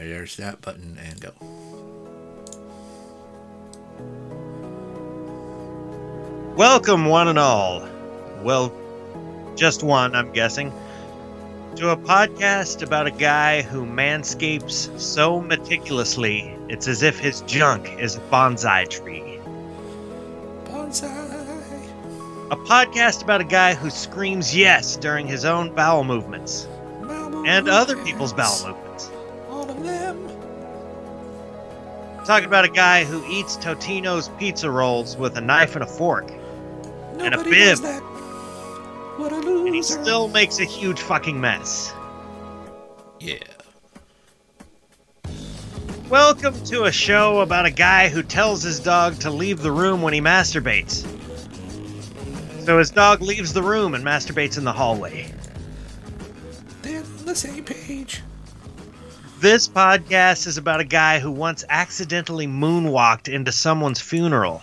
right, there's that button and go. Welcome, one and all. Well, just one, I'm guessing, to a podcast about a guy who manscapes so meticulously it's as if his junk is a bonsai tree. Bonsai. A podcast about a guy who screams yes during his own bowel movements and other people's bowel movements. Talking about a guy who eats Totino's pizza rolls with a knife and a fork, And a bib. What a loser. and he still makes a huge fucking mess. Yeah. Welcome to a show about a guy who tells his dog to leave the room when he masturbates. So his dog leaves the room and masturbates in the hallway. They're on the same page. This podcast is about a guy who once accidentally moonwalked into someone's funeral,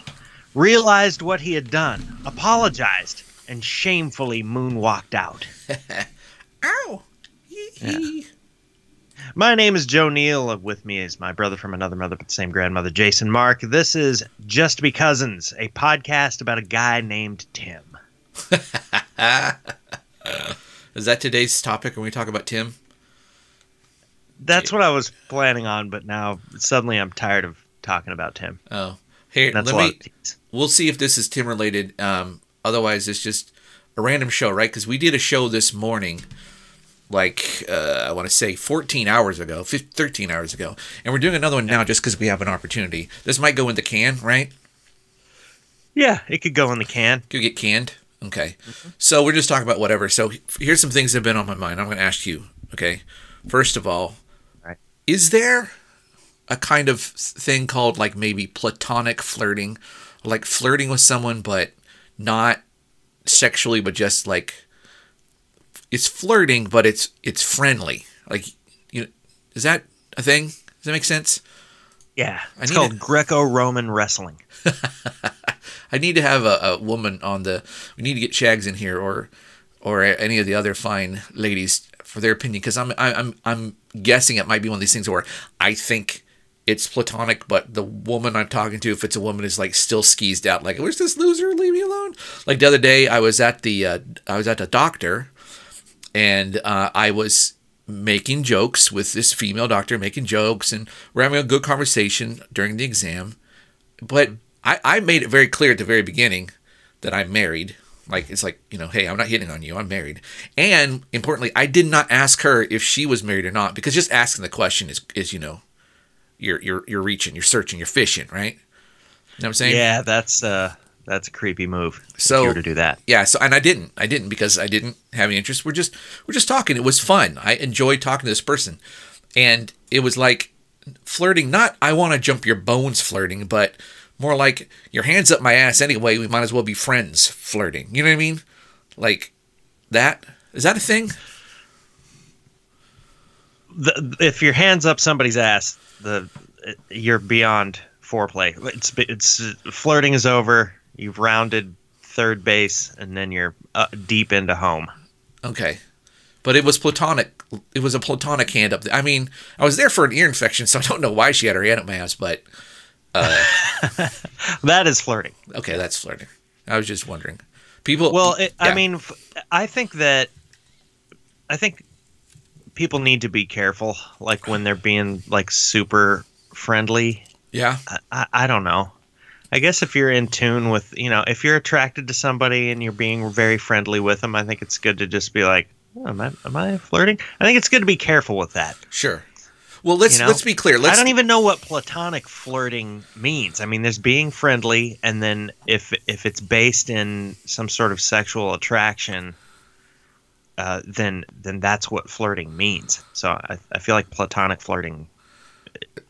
realized what he had done, apologized, and shamefully moonwalked out. Ow. Yeah. My name is Joe Neal. With me is my brother from another mother but the same grandmother, Jason Mark. This is Just Be Cousins, a podcast about a guy named Tim. Is that today's topic when we talk about Tim? That's what I was planning on, but now suddenly I'm tired of talking about Tim. Oh, here, let me. We'll see if this is Tim related. Um, otherwise, it's just a random show, right? Because we did a show this morning, like uh, I want to say 14 hours ago, 15, 13 hours ago, and we're doing another one now just because we have an opportunity. This might go in the can, right? Yeah, it could go in the can. Could get canned. Okay. So we're just talking about whatever. So here's some things that have been on my mind. I'm going to ask you. Okay. First of all. Is there a kind of thing called like maybe platonic flirting, like flirting with someone but not sexually, but just like it's flirting, but it's it's friendly. Like you, know, is that a thing? Does that make sense? Yeah, it's called to- Greco-Roman wrestling. I need to have a, a woman on the. We need to get Shags in here, or or any of the other fine ladies for their opinion, because I'm I'm I'm guessing it might be one of these things where I think it's platonic, but the woman I'm talking to, if it's a woman, is like still skeezed out. Like, where's this loser? Leave me alone. Like the other day, I was at the uh, I was at the doctor, and uh, I was making jokes with this female doctor, making jokes, and we're having a good conversation during the exam. But I, I made it very clear at the very beginning that I'm married. Like it's like you know, hey, I'm not hitting on you. I'm married. And importantly, I did not ask her if she was married or not because just asking the question is is you know, you're you're you're reaching, you're searching, you're fishing, right? You know what I'm saying? Yeah, that's uh, that's a creepy move. So- to do that. yeah so and i didn't i didn't because i didn't have any interest we're just we're just talking it was fun i enjoyed talking to this person and it was like flirting not i want to jump your bones flirting but more like your hands up my ass anyway we might as well be friends flirting you know what i mean like that is that a thing The, if your hands up somebody's ass, the you're beyond foreplay. It's it's flirting is over. You've rounded third base, and then you're uh, deep into home. okay but it was platonic it was a platonic hand up i mean i was there for an ear infection so i don't know why she had her hand up my ass but Uh, that is flirting. okay that's flirting i was just wondering people Well, it, I mean, I think that I think people need to be careful, like when they're being like super friendly. yeah I, I, I don't know. I guess if you're in tune with, you know, if you're attracted to somebody and you're being very friendly with them, I think it's good to just be like, oh, am I am I flirting? I think it's good to be careful with that. Sure. Well, let's You know? let's be clear. Let's I don't even know what platonic flirting means. I mean, there's being friendly, and then if if it's based in some sort of sexual attraction, uh, then then that's what flirting means. So I, I feel like platonic flirting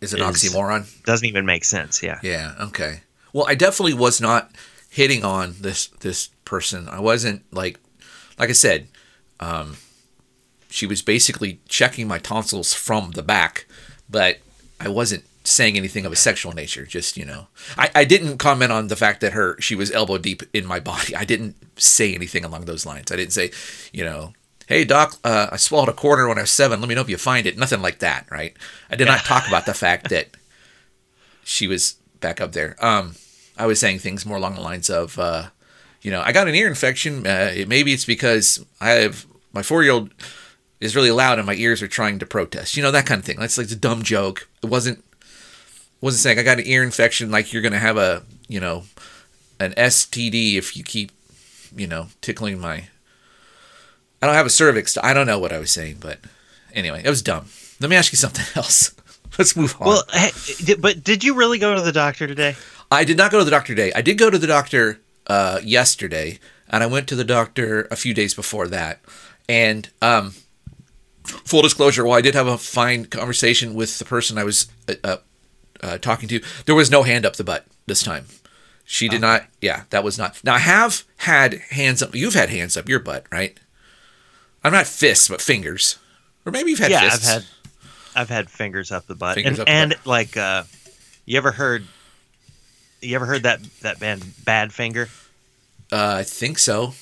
is an is- oxymoron. doesn't even make sense. Yeah. Yeah. Okay. Well, I definitely was not hitting on this this person. I wasn't like, like I said, um, she was basically checking my tonsils from the back, but I wasn't saying anything of a sexual nature. Just you know, I, I didn't comment on the fact that her she was elbow deep in my body. I didn't say anything along those lines. I didn't say, you know, hey doc, uh, I swallowed a quarter when I was seven. Let me know if you find it. Nothing like that, right? I did not talk about the fact that she was back up there. Um, I was saying things more along the lines of, uh, you know, I got an ear infection. Uh, it, maybe it's because I have my four year old is really loud and my ears are trying to protest. You know that kind of thing. That's like a dumb joke. It wasn't wasn't saying I got an ear infection like you're gonna have a you know an STD if you keep you know tickling my. I don't have a cervix. I don't know what I was saying, but anyway, it was dumb. Let me ask you something else. Let's move on. Well, hey, but did you really go to the doctor today? I did not go to the doctor today. I did go to the doctor uh, yesterday, and I went to the doctor a few days before that. And um, full disclosure, while I did have a fine conversation with the person I was uh, uh, uh, talking to, there was no hand up the butt this time. She did not. Yeah, that was not. Now I have had hands up. You've had hands up your butt, right? I'm not fists, but fingers, or maybe you've had yeah, fists. I've had I've had fingers up the butt. Fingers and up the and butt. like uh you ever heard you ever heard that that band Badfinger? Uh, I think so.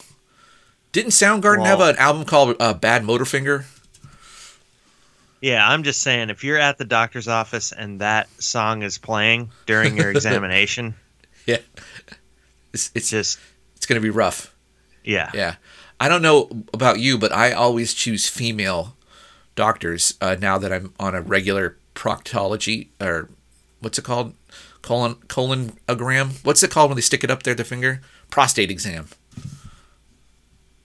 Didn't Soundgarden have an album called uh, Badmotorfinger? Yeah, I'm just saying if you're at the doctor's office and that song is playing during your examination, Yeah, it's it's it's just it's gonna be rough. yeah. Yeah. I don't know about you, but I always choose female doctors uh, now that I'm on a regular proctology or what's it called? Colon colonogram. What's it called when they stick it up there, the finger? Prostate exam.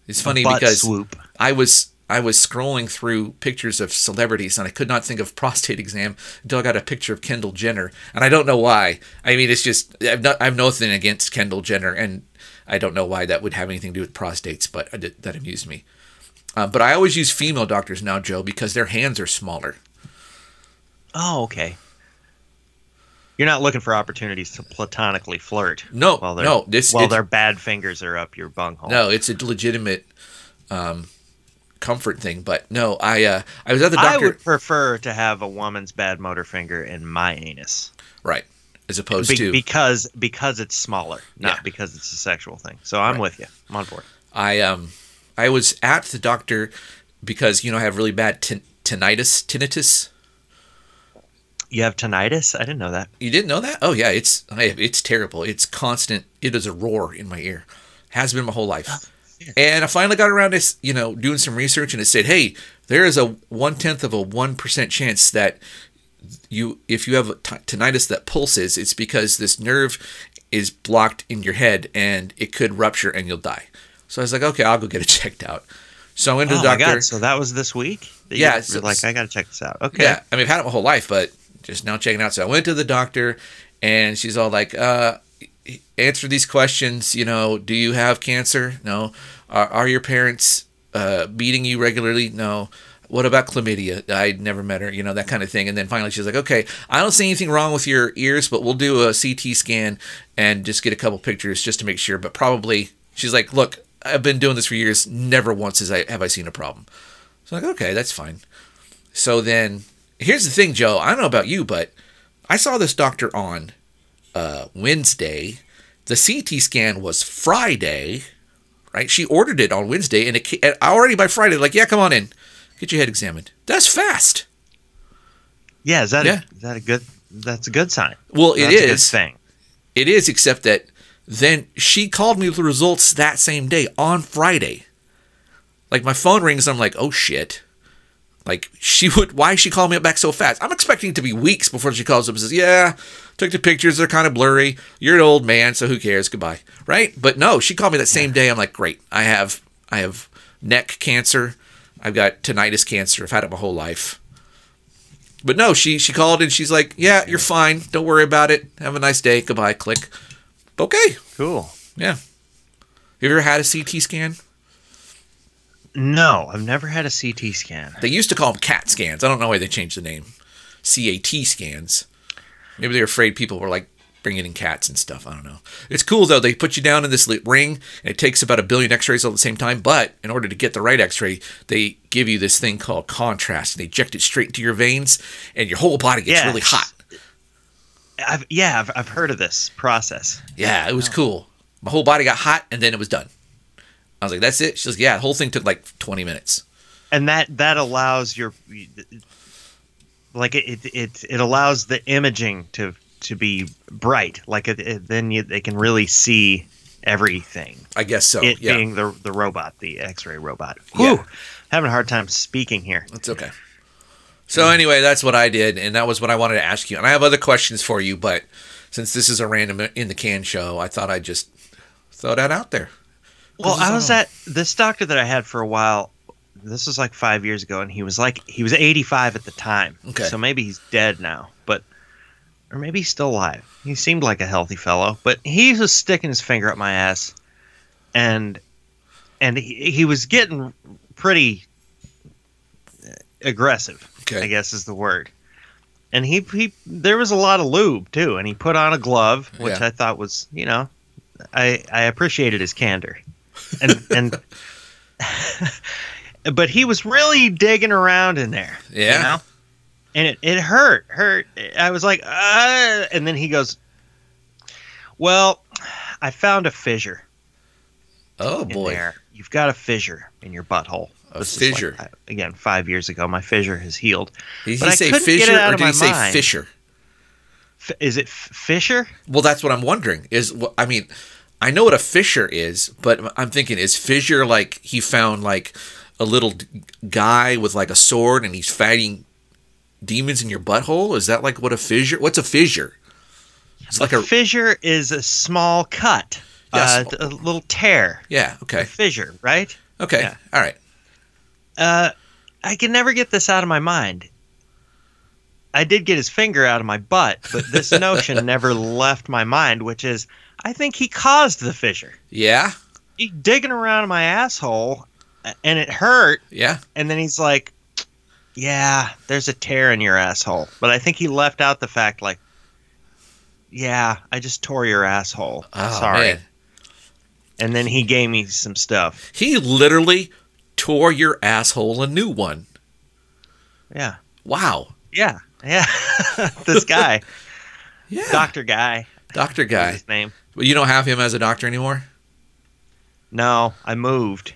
It's funny because swoop. I was I was scrolling through pictures of celebrities and I could not think of prostate exam until I got a picture of Kendall Jenner and I don't know why. I mean, it's just I've not I've nothing against Kendall Jenner and I don't know why that would have anything to do with prostates, but did, that amused me. Uh, but I always use female doctors now, Joe, because their hands are smaller. Oh, okay. You're not looking for opportunities to platonically flirt. No, while no, this- while their bad fingers are up your bunghole. No, it's a legitimate um, comfort thing. But no, I uh, I was at the doctor. I would prefer to have a woman's bad motor finger in my anus. right, as opposed Be- to because because it's smaller, not Yeah. because it's a sexual thing. So I'm Right. with you. I'm on board. I um I was at the doctor because you know I have really bad tin- tinnitus tinnitus. You have tinnitus? I didn't know that. You didn't know that? Oh yeah, it's I, it's terrible. It's constant. It is a roar in my ear. Has been my whole life. And I finally got around to you know doing some research, and it said, hey, there is a one tenth of a one percent chance that you if you have t- tinnitus that pulses, it's because this nerve is blocked in your head and it could rupture and you'll die. So I was like, okay, I'll go get it checked out. So I went to oh the my doctor. god! So that was this week. That Yeah, you were like I got to check this out. Okay. Yeah, I mean, I've had it my whole life, but just now checking out. So I went to the doctor, and she's all like, uh, "Answer these questions. You know, do you have cancer? No. Are, are your parents uh, beating you regularly? No. What about chlamydia? I never met her. You know that kind of thing. And then finally, she's like, "Okay, I don't see anything wrong with your ears, but we'll do a CT scan and just get a couple pictures just to make sure. But probably, she's like, look." I've been doing this for years. Never once has I have I seen a problem. So I'm like, okay, that's fine. So then, here's the thing, Joe. I don't know about you, but I saw this doctor on uh, Wednesday. The CT scan was Friday, right? She ordered it on Wednesday, and it and already by Friday, like, yeah, come on in, get your head examined. That's fast. Yeah. Is that Yeah. A, is that a good? That's a good sign. Well, it That's a good is. thing. It is, except that then she called me with the results that same day on Friday. Like my phone rings, I'm like, oh shit. Like she would, why is she calling me up back so fast? I'm expecting it to be weeks before she calls up and says, yeah, took the pictures, they're kind of blurry. You're an old man, so who cares? Goodbye, right? But no, she called me that same day. I'm like, great, I have, I have neck cancer, I've got tinnitus cancer, I've had it my whole life. But no, she she called and she's like, yeah, you're fine, don't worry about it. Have a nice day. Goodbye. Click. Okay. Cool. Yeah. Have you ever had a CT scan? No, I've never had a CT scan. They used to call them CAT scans. I don't know why they changed the name. CAT scans. Maybe they're afraid people were like bringing in cats and stuff. I don't know. It's cool though. They put you down in this ring, and it takes about a billion X-rays all at the same time. But in order to get the right X-ray, they give you this thing called contrast. And they inject it straight into your veins, and your whole body gets really hot. I've, yeah, I've, I've heard of this process. Yeah, it was oh. cool. My whole body got hot, and then it was done. I was like, "That's it." She's like, "Yeah." The whole thing took like 20 minutes. and that that allows your like it it it, it allows the imaging to to be bright like it, it- then you, they can really see everything I guess so. it yeah, being the the robot the x-ray robot Yeah. Whew. having a hard time speaking here that's okay. So anyway, that's what I did, and that was what I wanted to ask you. And I have other questions for you, but since this is a random uh, in the can show, I thought I'd just throw that out there. well i was at this doctor that i had for a while this was like five years ago and he was like he was 85 at the time Okay. so maybe he's dead now but or maybe he's still alive he seemed like a healthy fellow but he was sticking his finger up my ass and and he, he was getting pretty uh, aggressive Okay. i guess is the word and he, he there was a lot of lube too and he put on a glove which Yeah. i thought was you know i i appreciated his candor and and but he was really digging around in there Yeah. you know? and it, it hurt hurt i was like uh, and then he goes well i found a fissure Oh boy. there you've got a fissure in your butthole A This is like, fissure. uh, again five years ago my fissure has healed Did he But I say couldn't get it out or did he say mind. Fisher? F- is it F- fissure Well, that's what I'm wondering. Is I mean, I know what a fissure is, but I'm thinking is fissure like he found like a little d- guy with like a sword and he's fighting demons in your butthole? Is that like what a fissure? What's a fissure? It's like a fissure is a small cut Yes. uh, a little tear yeah. Okay. a fissure right Okay. Yeah. All right. uh, I can never get this out of my mind. I did get his finger out of my butt, but this notion never left my mind, which is I think he caused the fissure. Yeah. He digging around in my asshole, a- and it hurt, Yeah. and then he's like, "Yeah, there's a tear in your asshole." But I think he left out the fact, like, "Yeah, I just tore your asshole. Oh, Sorry." man. And then he gave me some stuff. He literally tore your asshole a new one. Yeah, Wow. yeah, yeah. this guy, Yeah. Doctor Guy, Doctor guy. his name. Well, you don't have him as a doctor anymore. No, I moved,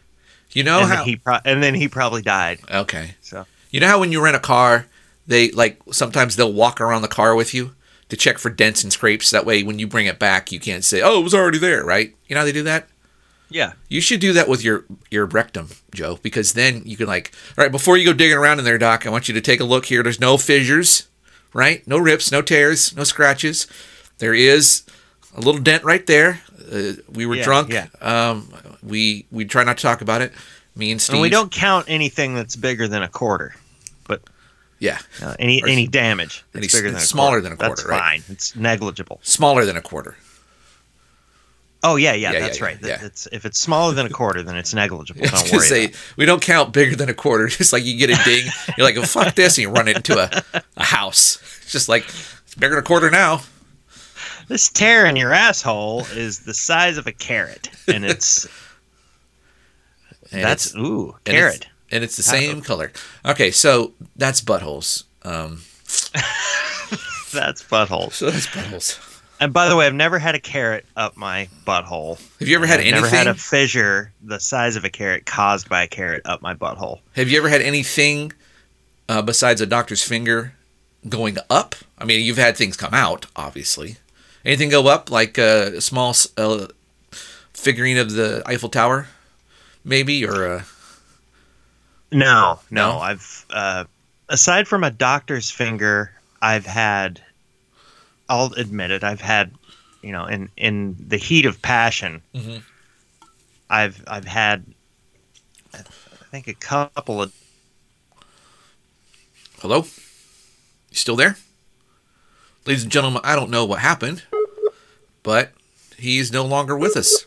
You know and how? then he pro- and then he probably died. okay. So You know how when you rent a car, they like sometimes they'll walk around the car with you to check for dents and scrapes. That way, when you bring it back, you can't say, "Oh, it was already there," right? You know how they do that. yeah, You should do that with your your rectum, Joe, because then you can like, all right, before you go digging around in there, Doc, I want you to take a look here. There's no fissures, right? No rips, no tears, no scratches. There is a little dent right there. Uh, we were Yeah, drunk. yeah. Um, we we try not to talk about it. Me and Steve. and we don't count anything that's bigger than a quarter. But yeah, Uh, any Or any damage any bigger than a smaller quarter. than a That's quarter, right? fine. It's negligible. smaller than a quarter. Oh yeah, yeah, Yeah, that's yeah, right. yeah, It's, if it's smaller than a quarter, then it's negligible. Don't worry. say we don't count bigger than a quarter. Just like you get a ding, you're like, oh, "Fuck this," and you run it into a, a house. It's just like it's bigger than a quarter now. This tear in your asshole is the size of a carrot, and it's And that's ooh and carrot. it's, and it's the same color. Okay, so that's buttholes. Um, That's buttholes. so that's buttholes. And by the way, I've never had a carrot up my butthole. Have you ever had I've anything? Never had a fissure the size of a carrot caused by a carrot up my butthole. Have you ever had anything uh, besides a doctor's finger going up? I mean, you've had things come out, obviously. Anything go up, like a small uh, figurine of the Eiffel Tower, maybe, or a No, No? no. I've uh, aside from a doctor's finger, I've had. I'll admit it. I've had, you know, in in the heat of passion, Mhm. I've I've had, I think a couple of hello. You still there, ladies and gentlemen? I don't know what happened, but he's no longer with us.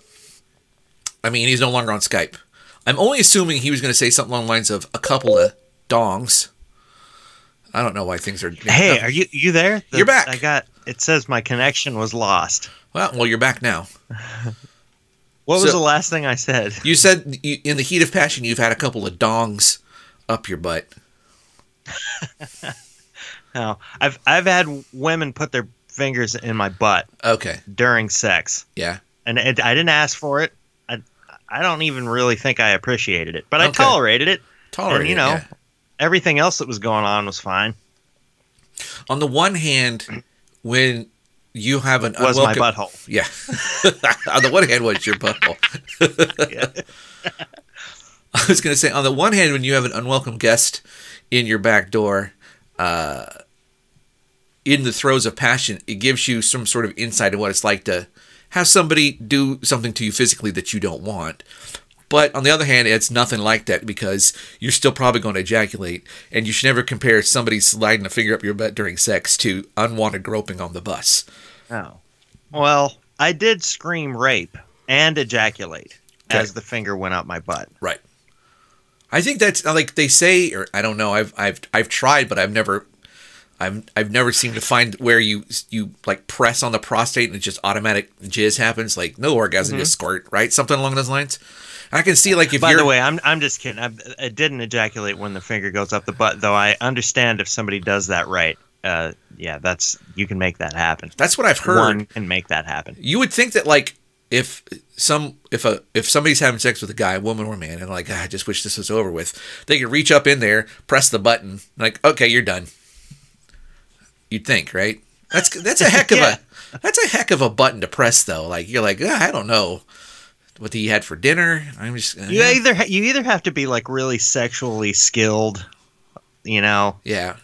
I mean, he's no longer on Skype. I'm only assuming he was going to say something along the lines of a couple of dongs. I don't know why things are. Hey, are you you there? You're back. I got. It says my connection was lost. Well, well, you're back now. What So- was the last thing I said? You said you, in the heat of passion, you've had a couple of dongs up your butt. No, I've I've had women put their fingers in my butt Okay, during sex, yeah, and it, I didn't ask for it. I don't even really think I appreciated it, but I tolerated it. Tolerate and you know, yeah. everything else that was going on was fine. On the one hand, when you have an unwelcome Was my unwelcome, butthole. yeah. on the one hand, was your butthole. I was going to say, on the one hand, when you have an unwelcome guest in your back door, uh, in the throes of passion, it gives you some sort of insight of what it's like to have somebody do something to you physically that you don't want. But on the other hand, it's nothing like that because you're still probably going to ejaculate, and you should never compare somebody sliding a finger up your butt during sex to unwanted groping on the bus. Oh. Well, I did scream rape and ejaculate Okay. as the finger went up my butt. Right. I think that's like they say, or I don't know. I've I've I've tried, but I've never, I've I've never seemed to find where you you like press on the prostate and it just automatic jizz happens. Like no orgasm, just squirt, right? Something along those lines. I can see like if By you're the way, I'm I'm just kidding. I, I didn't ejaculate when the finger goes up the butt, though. I understand if somebody does that right. Uh, yeah, that's you can make that happen. that's what I've heard. One can make that happen. You would think that like if some if a if somebody's having sex with a guy, woman or man, and like "Ah, I just wish this was over with, they could reach up in there, press the button, like okay, you're done. You'd think, right? That's that's a heck of Yeah. a that's a heck of a button to press though. Like you're like "Ah, I don't know what he had for dinner. I'm just You yeah, either ha- you either have to be like really sexually skilled, you know, yeah,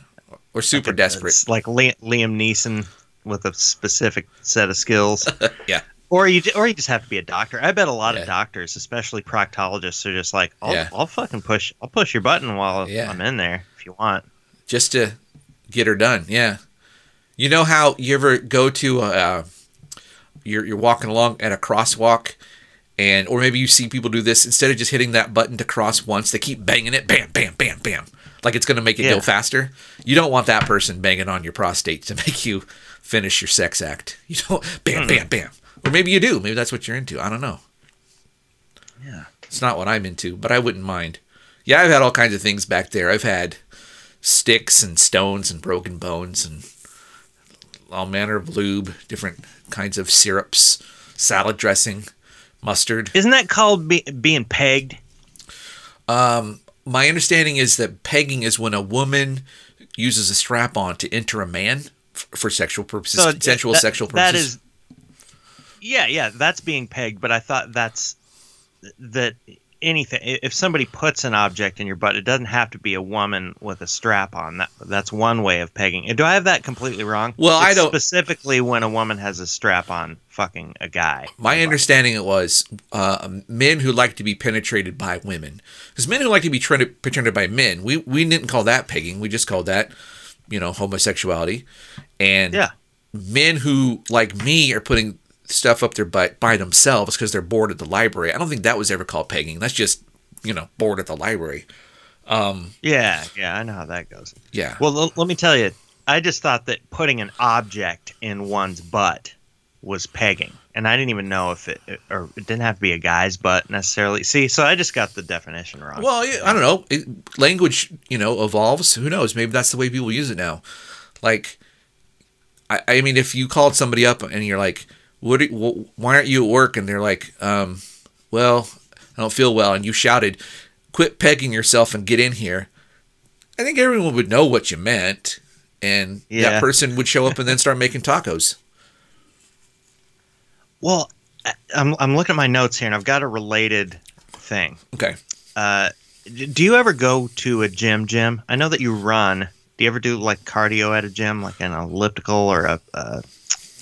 or super desperate. It's like Li- Liam Neeson with a specific set of skills. Yeah. Or you, or you just have to be a doctor. I bet a lot Yeah. of doctors, especially proctologists, are just like, I'll, Yeah. I'll fucking push, I'll push your button while. I'm in there if you want. just to get her done. Yeah. You know how you ever go to uh you're you're walking along at a crosswalk and or maybe you see people do this instead of just hitting that button to cross once, they keep banging it bam bam bam bam like it's going to make it go faster. You don't want that person banging on your prostate to make you finish your sex act. You don't bam bam bam. Or maybe you do. Maybe that's what you're into. I don't know. Yeah. It's not what I'm into, but I wouldn't mind. Yeah, I've had all kinds of things back there. I've had sticks and stones and broken bones and all manner of lube, different kinds of syrups, salad dressing, mustard. Isn't that called be, being pegged? Um, my understanding is that pegging is when a woman uses a strap on to enter a man f- for sexual purposes, So consensual that- sexual purposes. That is. Yeah, yeah, that's being pegged. But I thought that's that anything. If somebody puts an object in your butt, it doesn't have to be a woman with a strap on. That that's one way of pegging. Do I have that completely wrong? Well, I don't- specifically when a woman has a strap on fucking a guy. My understanding it was uh, men who like to be penetrated by women. Because men who like to be penetrated by men, we, we didn't call that pegging. We just called that, you know, homosexuality. And Yeah. men who, like me, are putting stuff up their butt by themselves because they're bored at the library. I don't think that was ever called pegging. That's just, you know, bored at the library. Um, yeah, yeah, I know how that goes. Yeah. Well, l- let me tell you, I just thought that putting an object in one's butt was pegging, and I didn't even know if it or it didn't have to be a guy's butt necessarily. See, so I just got the definition wrong. Well, yeah, I don't know. It, language, you know, evolves. Who knows? Maybe that's the way people use it now. Like, I, I mean, if you called somebody up and you're like, "What? Are, wh- why aren't you at work?" and they're like, um, "Well, I don't feel well," and you shouted, "Quit pegging yourself and get in here," I think everyone would know what you meant, and Yeah. that person would show up and then start making tacos. well, I'm I'm looking at my notes here, and I've got a related thing. Okay. Uh, do you ever go to a gym? Gym? I know that you run. Do you ever do like cardio at a gym, like an elliptical or a, a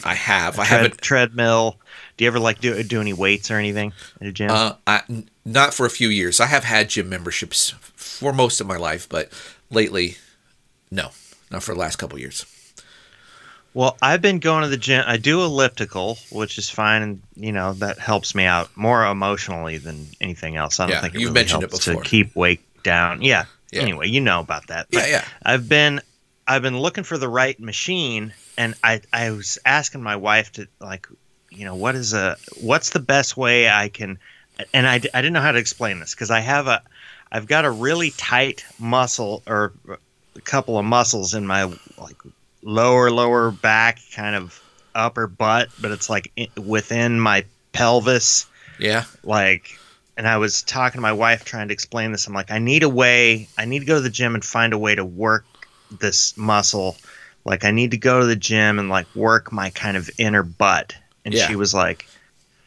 I have. I tread- haven't. treadmill? Do you ever like do do any weights or anything at a gym? Uh, I, n- not for a few years. I have had gym memberships for most of my life, but lately, no, not for the last couple years. Well, I've been going to the gym. I do elliptical, which is fine, and you know that helps me out more emotionally than anything else. I don't Yeah, think it you've really mentioned it before. to keep weight down. Yeah. Yeah. Anyway, you know about that. Yeah, yeah. I've been I've been looking for the right machine, and I I was asking my wife to like, you know, what is a what's the best way I can, and I, I didn't know how to explain this because I have a I've got a really tight muscle or a couple of muscles in my like lower lower back kind of upper butt but it's like within my pelvis Yeah, like and I was talking to my wife trying to explain this. I'm like, I need a way. I need to go to the gym and find a way to work this muscle. Like, I need to go to the gym and like work my kind of inner butt. And Yeah. she was like,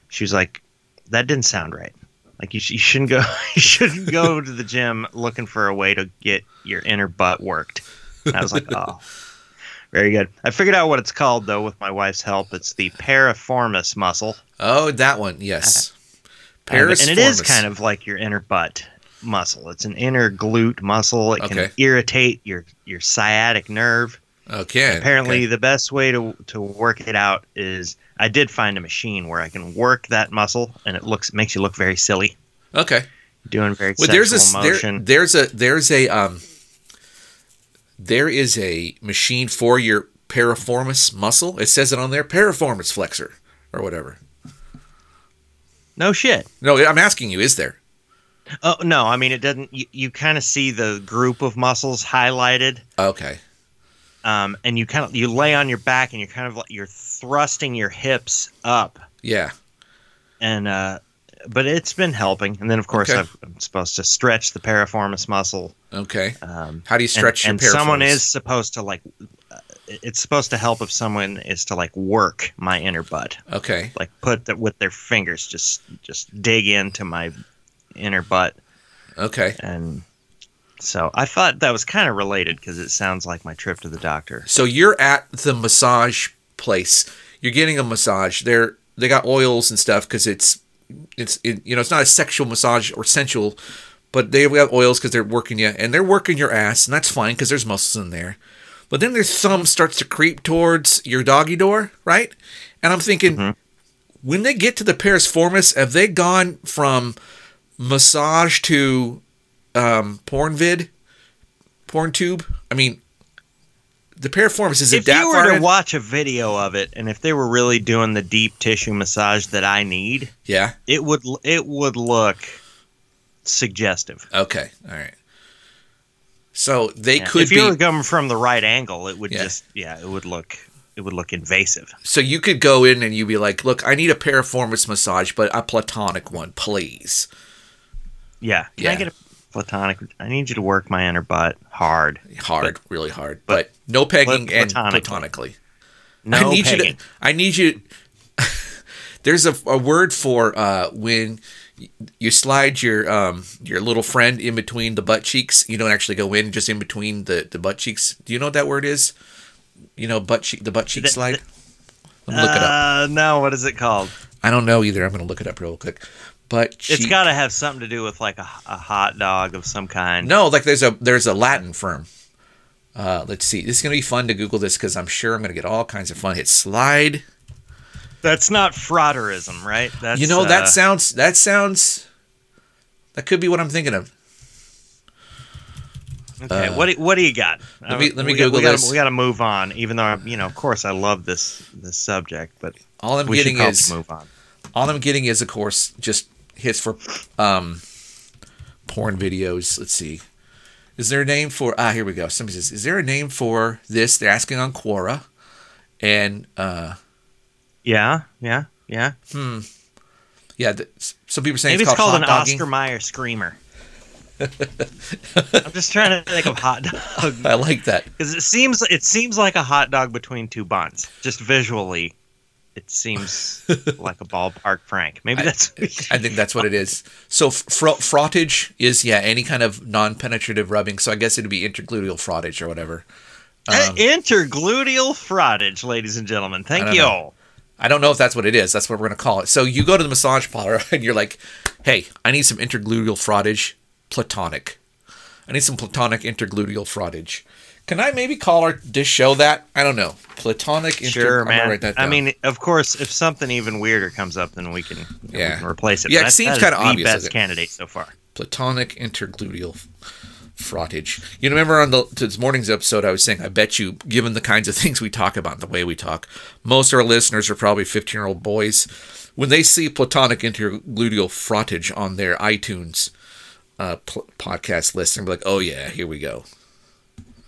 she was like, that didn't sound right. Like you, sh- you shouldn't go. You shouldn't go to the gym looking for a way to get your inner butt worked. And I was like, oh, very good. I figured out what it's called though with my wife's help. It's the piriformis muscle. Oh, that one. Yes. Uh, and it is kind of like your inner butt muscle. It's an inner glute muscle. It Okay. can irritate your your sciatic nerve. Okay. Apparently, okay. the best way to to work it out is I did find a machine where I can work that muscle, and it looks makes you look very silly, Okay. doing very Well, there's a there, there's a there's a um there is a machine for your piriformis muscle. It says it on there, piriformis flexor or whatever. no shit. No, I'm asking you, is there? Oh no, I mean it doesn't. You, you kind of see the group of muscles highlighted, Okay. Um, and you kind of you lay on your back, and you're kind of like you're thrusting your hips up Yeah. and uh, but it's been helping. And then of course Okay. I've, I'm supposed to stretch the piriformis muscle. Okay. Um, How do you stretch and, your and someone is supposed to like. uh, It's supposed to help if someone is to like work my inner butt, Okay. like put that with their fingers, just just dig into my inner butt, Okay. and so I thought that was kind of related because it sounds like my trip to the doctor. So you're at the massage place. You're getting a massage. They're they got oils and stuff because it's it's it, you know it's not a sexual massage or sensual, but they have oils because they're working you and they're working your ass and that's fine because there's muscles in there. But then their thumb starts to creep towards your doggy door, right? And I'm thinking, mm-hmm. when they get to the piriformis, have they gone from massage to um, porn vid, porn tube? I mean, the piriformis is if you were to watch a video of it, and if they were really doing the deep tissue massage that I need, Yeah. it would it would look suggestive. Okay. All right. So they Yeah. could if be. you were coming from the right angle, it would Yeah. just yeah, it would look it would look invasive. so you could go in and you'd be like, "Look, I need a piriformis massage, but a platonic one, please." Yeah. Can Yeah. I get a platonic? I need you to work my inner butt hard. Hard, really hard, but, no pegging and platonically. No I need pegging. you to. I need you. there's a, a word for uh, when you slide your um, your little friend in between the butt cheeks. You don't actually go in, just in between the, the butt cheeks. Do you know what that word is? You know, butt cheek, the butt cheek The- slide. Let me look it up. Uh, no, what is it called? I don't know either. I'm gonna look it up real quick. Cheek. It's got to have something to do with like a, a hot dog of some kind. No, like there's a there's a Latin firm. Uh, let's see. This is gonna be fun to Google this because I'm sure I'm gonna get all kinds of fun. Hit slide. That's not frotteurism, right? That's you know that uh, sounds that sounds that could be what I'm thinking of. Okay, Uh, what do, what do you got? let me- let me we got- Google we gotta. We got to move on, even though I'm, you know, of course, I love this this subject, but All I'm we getting is move on. all I'm getting is of course just hits for um porn videos. Let's see. Is there a name for ah here we go. Somebody says, Is there a name for this? They're asking on Quora. And uh Yeah, yeah, yeah. Hmm. Yeah, some people are saying Maybe it's it's called, called an dogging. Oscar Mayer screamer. I'm just trying to think of hot dog I like that. because it seems it seems like a hot dog between two buns. Just visually, it seems like a ballpark Frank. Maybe that's I think that's what it is. So fro- frottage is yeah any kind of non-penetrative rubbing. So I guess it'd be intergluteal frottage or whatever. Um, intergluteal frottage, ladies and gentlemen. Thank you. know. I don't know if that's what it is. That's what we're gonna call it. So you go to the massage parlor and you're like, "Hey, I need some intergluteal frottage, platonic. I need some platonic intergluteal frottage. Can I maybe call our this show that? I don't know. Platonic. Inter- Sure, man. I mean, of course, if something even weirder comes up, then we can, we Yeah. can replace it. Yeah, But it seems kinda the obvious, best candidate so far. platonic intergluteal frottage. You remember on the this morning's episode, I was saying, I bet you, given the kinds of things we talk about, the way we talk, most of our listeners are probably 15 year old boys. When they see platonic intergluteal frottage on their iTunes uh, pl- podcast list, they're like, oh yeah, here we go.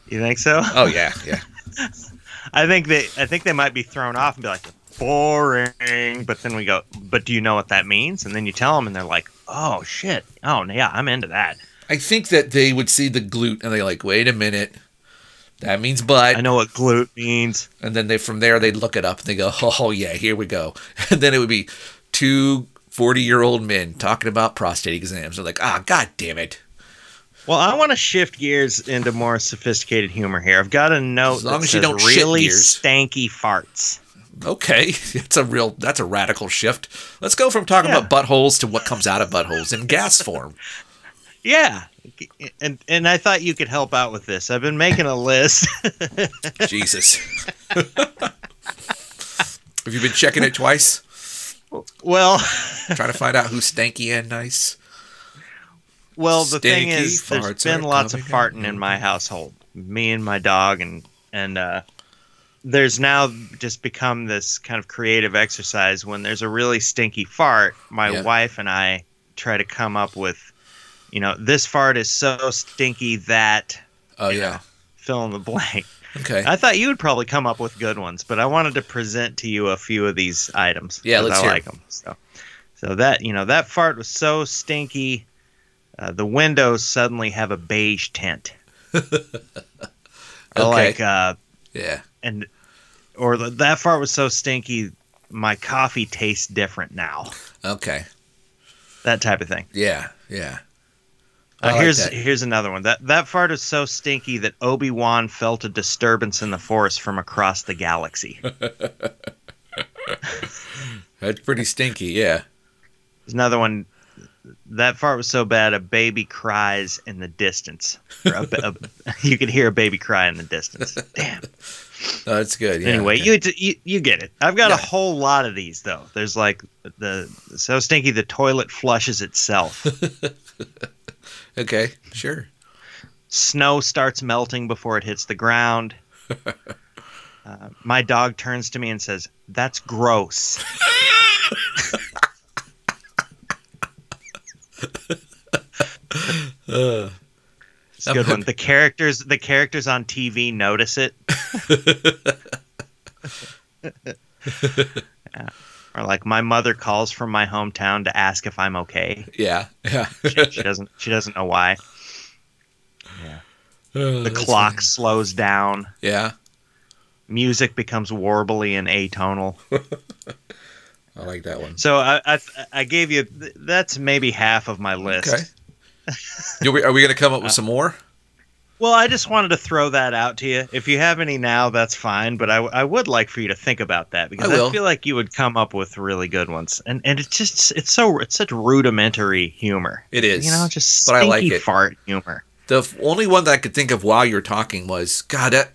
You think so? Oh yeah, yeah. I think they, I think they might be thrown off and be like, boring. But then we go, but do you know what that means? And then you tell them, and they're like, Oh shit. Oh yeah, I'm into that. I think that they would see the glute and they're like, wait a minute, that means butt. I know what glute means. And then they from there they'd look it up and they go, oh yeah, here we go. And then it would be two 40 year old men talking about prostate exams. They're like, ah, god damn it. Well, I want to shift gears into more sophisticated humor here. I've got a note As long that as you don't shit really gears. stanky farts. Okay, it's a real that's a radical shift. Let's go from talking Yeah. about buttholes to what comes out of buttholes in gas form. Yeah. And and I thought you could help out with this. I've been making a list. Jesus. Have you been checking it twice? well, Trying to find out who's stanky and nice? Well, the thing is, there's been lots of farting in my household. Me and my dog, and and uh, there's now just become this kind of creative exercise. When there's a really stinky fart, my Yeah. wife and I try to come up with, you know, this fart is so stinky that Oh yeah. know, fill in the blank. Okay. I thought you would probably come up with good ones, but I wanted to present to you a few of these items. Yeah, let's I hear like them. So, so that you know that fart was so stinky, uh, the windows suddenly have a beige tint. Okay. Like uh, Yeah. and or the, that fart was so stinky, my coffee tastes different now. Okay. That type of thing. Yeah. Yeah. Uh, like here's that. here's another one. That that fart is so stinky that Obi Wan felt a disturbance in the force from across the galaxy. That's pretty stinky. Yeah. There's another one. That fart was so bad, a baby cries in the distance. A, a- you could hear a baby cry in the distance. Damn. Oh, that's good. Yeah. anyway, okay. you, you you get it. I've got a whole lot of these though. There's like the so stinky the toilet flushes itself. Okay. Sure. Snow starts melting before it hits the ground. Uh, my dog turns to me and says, "That's gross." Uh, It's a good one. The characters the characters on TV notice it. Yeah. Or like my mother calls from my hometown to ask if I'm okay. yeah. Yeah. She, she doesn't she doesn't know why. Oh, The clock funny. slows down. Yeah. Music becomes warbly and atonal. I like that one. So I I, I gave you that's maybe half of my list. Okay. You- Are we going to come Uh, up with some more? Well, I just wanted to throw that out to you. If you have any now, that's fine. But I, I would like for you to think about that because I I, feel like you would come up with really good ones. And and it's just it's so it's such rudimentary humor. It is. You know, just But I like it. fart humor. The f- only one that I could think of while you were talking was, God, that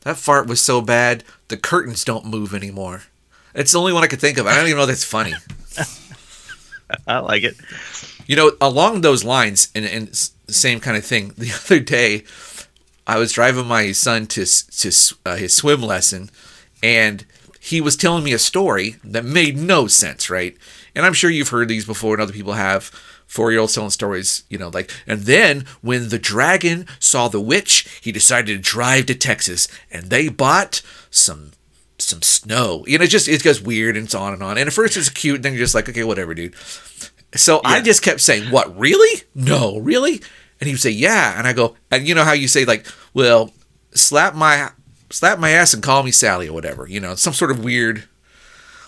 that fart was so bad. The curtains don't move anymore. It's the only one I could think of. I don't even know that's funny. I like it. You know, along those lines, and, and same kind of thing. The other day, I was driving my son to to uh, his swim lesson, and he was telling me a story that made no sense, right? And I'm sure you've heard these before, and other people have. Four year olds telling stories, you know, like, and then when the dragon saw the witch, he decided to drive to Texas, and they bought some some snow. You know, it just it goes weird and it's on and on. And at first it's cute, and then you're just like, okay, whatever, dude. So I just kept saying, "What? Really? No, really?" And he would say, "Yeah." And I go, and you know how you say like, "Well, slap my slap my ass and call me Sally or whatever." You know, some sort of weird.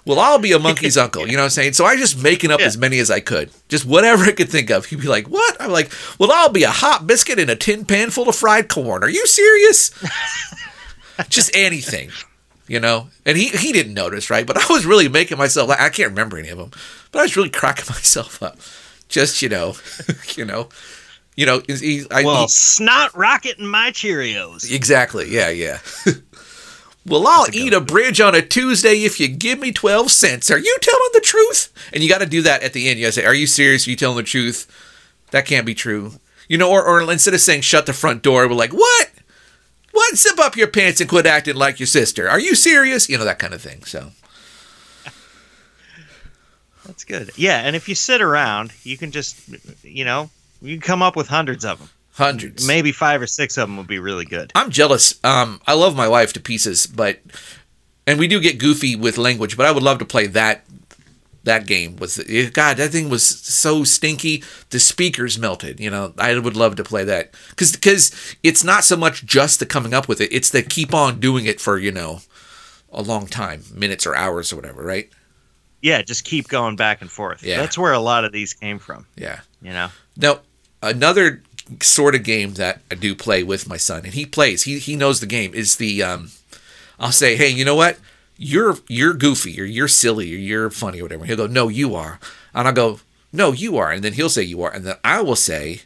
Well, I'll be a monkey's uncle. You know what I'm saying? So I just making up Yeah. as many as I could, just whatever I could think of. He'd be like, "What?" I'm like, "Well, I'll be a hot biscuit in a tin pan full of fried corn." Are you serious? just anything you know? And he he didn't notice right? But i was really making myself i can't remember any of them but i was really cracking myself up. Just you know you know you know he, I, Well, he- snot rocket and my Cheerios. exactly. Yeah yeah. Well i'll That's a eat a bridge on a tuesday if you give me 12 cents. Are you telling the truth? And you got to do that at the end. You gotta say are you serious? Are you telling the truth? That can't be true. You know or, or instead of saying shut the front door we're like what what zip up your pants and quit acting like your sister are you serious you know that kind of thing so That's good. Yeah, and if you sit around, you can just, you know, you can come up with hundreds of them. hundreds Maybe five or six of them would be really good. I'm jealous. Um, I love my wife to pieces, but and we do get goofy with language. But I would love to play that that game was God. That thing was so stinky. The speakers melted. You know, I would love to play that because because it's not so much just the coming up with it; it's the keep on doing it for you know a long time, minutes or hours or whatever, right? Yeah, just keep going back and forth. Yeah. That's where a lot of these came from. Yeah. You know. Now, another sort of game that I do play with my son, and he plays. He he knows the game. Is the um, I'll say, hey, you know what? You're you're goofy, or you're silly, or you're funny, or whatever. He'll go, no, you are, and I'll go, no, you are, and then he'll say you are, and then I will say,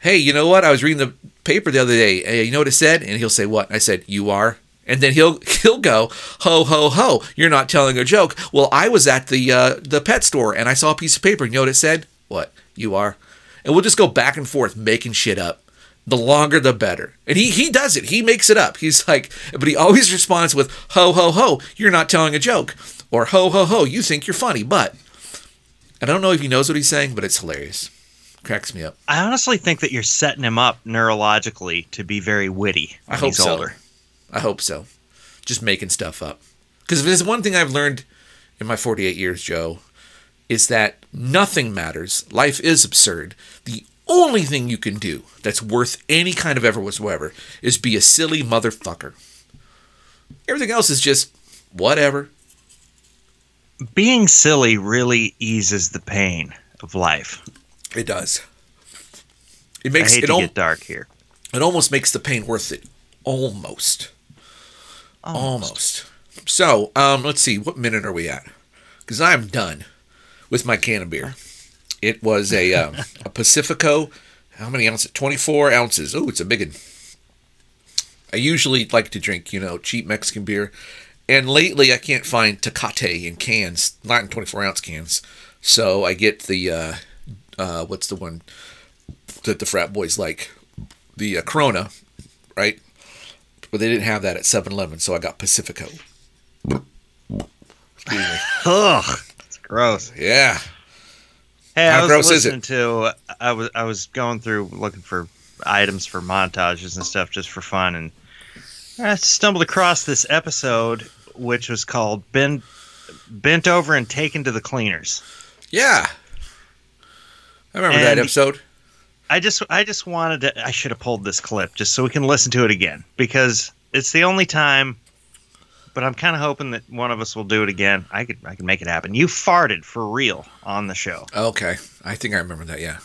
hey, you know what? I was reading the paper the other day. Hey, you know what it said? And he'll say what? I said you are. And then he'll he'll go ho ho ho. You're not telling a joke. Well, I was at the uh, the pet store and I saw a piece of paper. You know what it said? What you are? And we'll just go back and forth making shit up. The longer the better. And he he does it. He makes it up. He's like, but he always responds with ho ho ho. You're not telling a joke. Or ho ho ho. You think you're funny, but. I don't know if he knows what he's saying, but it's hilarious. Cracks me up. I honestly think that you're setting him up neurologically to be very witty. I hope he's so. older. I hope so. Just making stuff up. Because if there's one thing I've learned in my 48 years, Joe, is that nothing matters. Life is absurd. The only thing you can do that's worth any kind of effort whatsoever is be a silly motherfucker. Everything else is just whatever. Being silly really eases the pain of life. It does. It I makes hate it, to al- get dark here. it almost makes the pain worth it. Almost. Almost. So, um, let's see, what minute are we at? Because I'm done with my can of beer. It was a um, a Pacifico. How many ounces? Twenty four ounces. Oh, it's a big one. I usually like to drink, you know, cheap Mexican beer, and lately I can't find Tecate in cans, not in twenty four ounce cans. So I get the uh, uh, what's the one that the frat boys like, the uh, Corona, right? But they didn't have that at 7-Eleven, so I got Pacifico. Excuse. Ugh, it's gross. Yeah. Hey, How I was gross is listening to. I was I was going through looking for items for montages and stuff just for fun, and I stumbled across this episode which was called "Bent Bent Over and Taken to the Cleaners." Yeah. I remember that episode. I just I just wanted to. I should have pulled this clip just so we can listen to it again because it's the only time. But I'm kind of hoping that one of us will do it again. I could I can make it happen. You farted for real on the show. Okay. I think I remember that, yeah.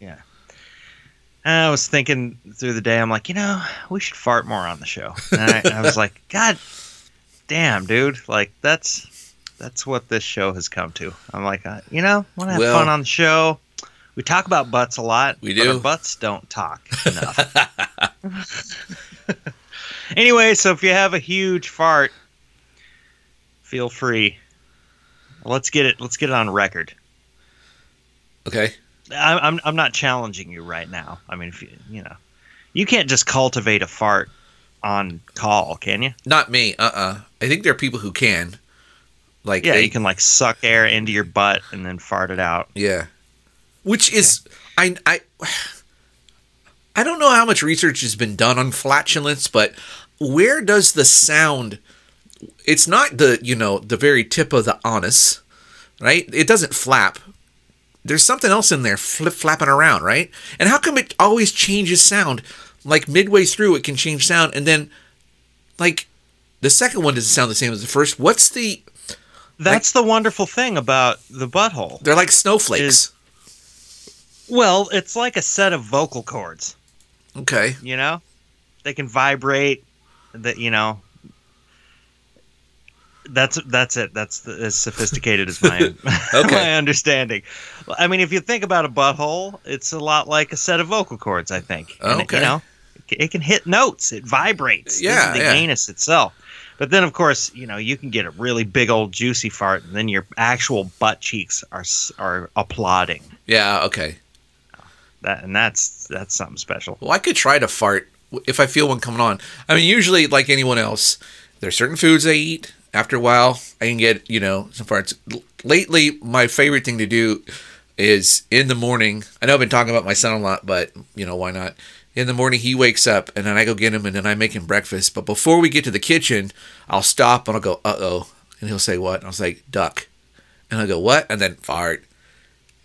And I was thinking through the day, I'm like, you know, we should fart more on the show. And I, I was like, God damn, dude, like that's that's what this show has come to. I'm like, uh, you know, want to have Well- fun on the show. We talk about butts a lot. We but do. our butts don't talk enough. anyway, so if you have a huge fart, feel free. Let's get it. Let's get it on record. Okay. I- I'm I'm not challenging you right now. I mean, if you you know, you can't just cultivate a fart on call, can you? Not me. Uh-uh. I think there are people who can. Like Yeah, they- you can like suck air into your butt and then fart it out. Yeah. Which is I I I don't know how much research has been done on flatulence, but where does the sound it's not the, you know, the very tip of the anus, right? It doesn't flap. There's something else in there flip flapping around, right? And how come it always changes sound? Like midway through it can change sound and then like the second one doesn't sound the same as the first. What's the That's the wonderful thing about the butthole. they're like snowflakes. Well, it's like a set of vocal cords. okay. You know, they can vibrate. That you know. That's that's it. That's the, as sophisticated as my Okay. my understanding. I mean, if you think about a butthole, it's a lot like a set of vocal cords. I think. And, Okay. you know, it can- hit notes. It vibrates. Yeah, the yeah. anus itself. But then, of course, you know, you can get a really big old juicy fart, and then your actual butt cheeks are are applauding. Yeah, okay. That and that's that's something special. Well, I could try to fart if I feel one coming on. I mean, usually, like anyone else, there's certain foods I eat. After a while, I can get, you know, some farts. Lately, my favorite thing to do is in the morning. I know I've been talking about my son a lot, but, you know, why not? In the morning, he wakes up, and then I go get him, and then I make him breakfast. But before we get to the kitchen, I'll stop and I'll go, uh oh. And he'll say, what? And I'll say, duck. And I'll go, what? And then fart.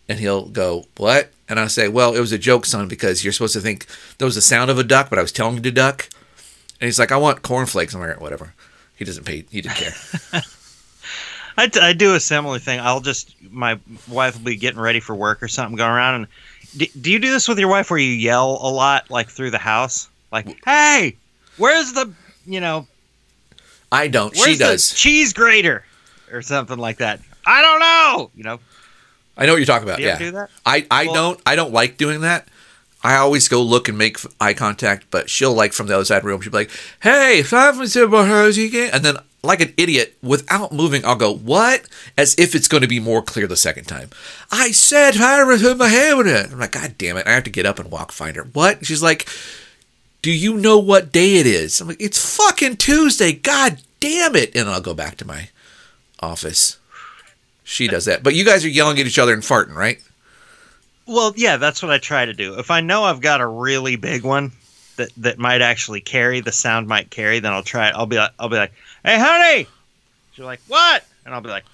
And he'll go, what? And I'll say, well, it was a joke, son, because you're supposed to think there was the sound of a duck, but I was telling you to duck. And he's like, I want cornflakes. I'm like, whatever. He doesn't pay. He didn't care. I, I do a similar thing. I'll just my wife will be getting ready for work or something, going around and do, do you do this with your wife where you yell a lot, like through the house, like "Hey, where's the you know I don't. where's She the does. cheese grater or something like that? I don't know. You know, I know what you're talking about. do yeah. do that? I, I Well- don't I don't like doing that. I always go look and make eye contact, but she'll like from the other side of the room. She'll be like, "Hey, five again," and then like an idiot, without moving, I'll go, "What?" As if it's going to be more clear the second time. I said, "Fire with my hand with. I'm like, "God damn it!" I have to get up and walk find her. What? She's like, "Do you know what day it is?" I'm like, "It's fucking Tuesday." God damn it! And I'll go back to my office. She does that, but you guys are yelling at each other and farting, right? Well, yeah, that's what I try to do. If I know I've got a really big one that that might actually carry, the sound might carry, then I'll try it. I'll be like, I'll be like, "Hey, honey," she's like, "What?" And I'll be like,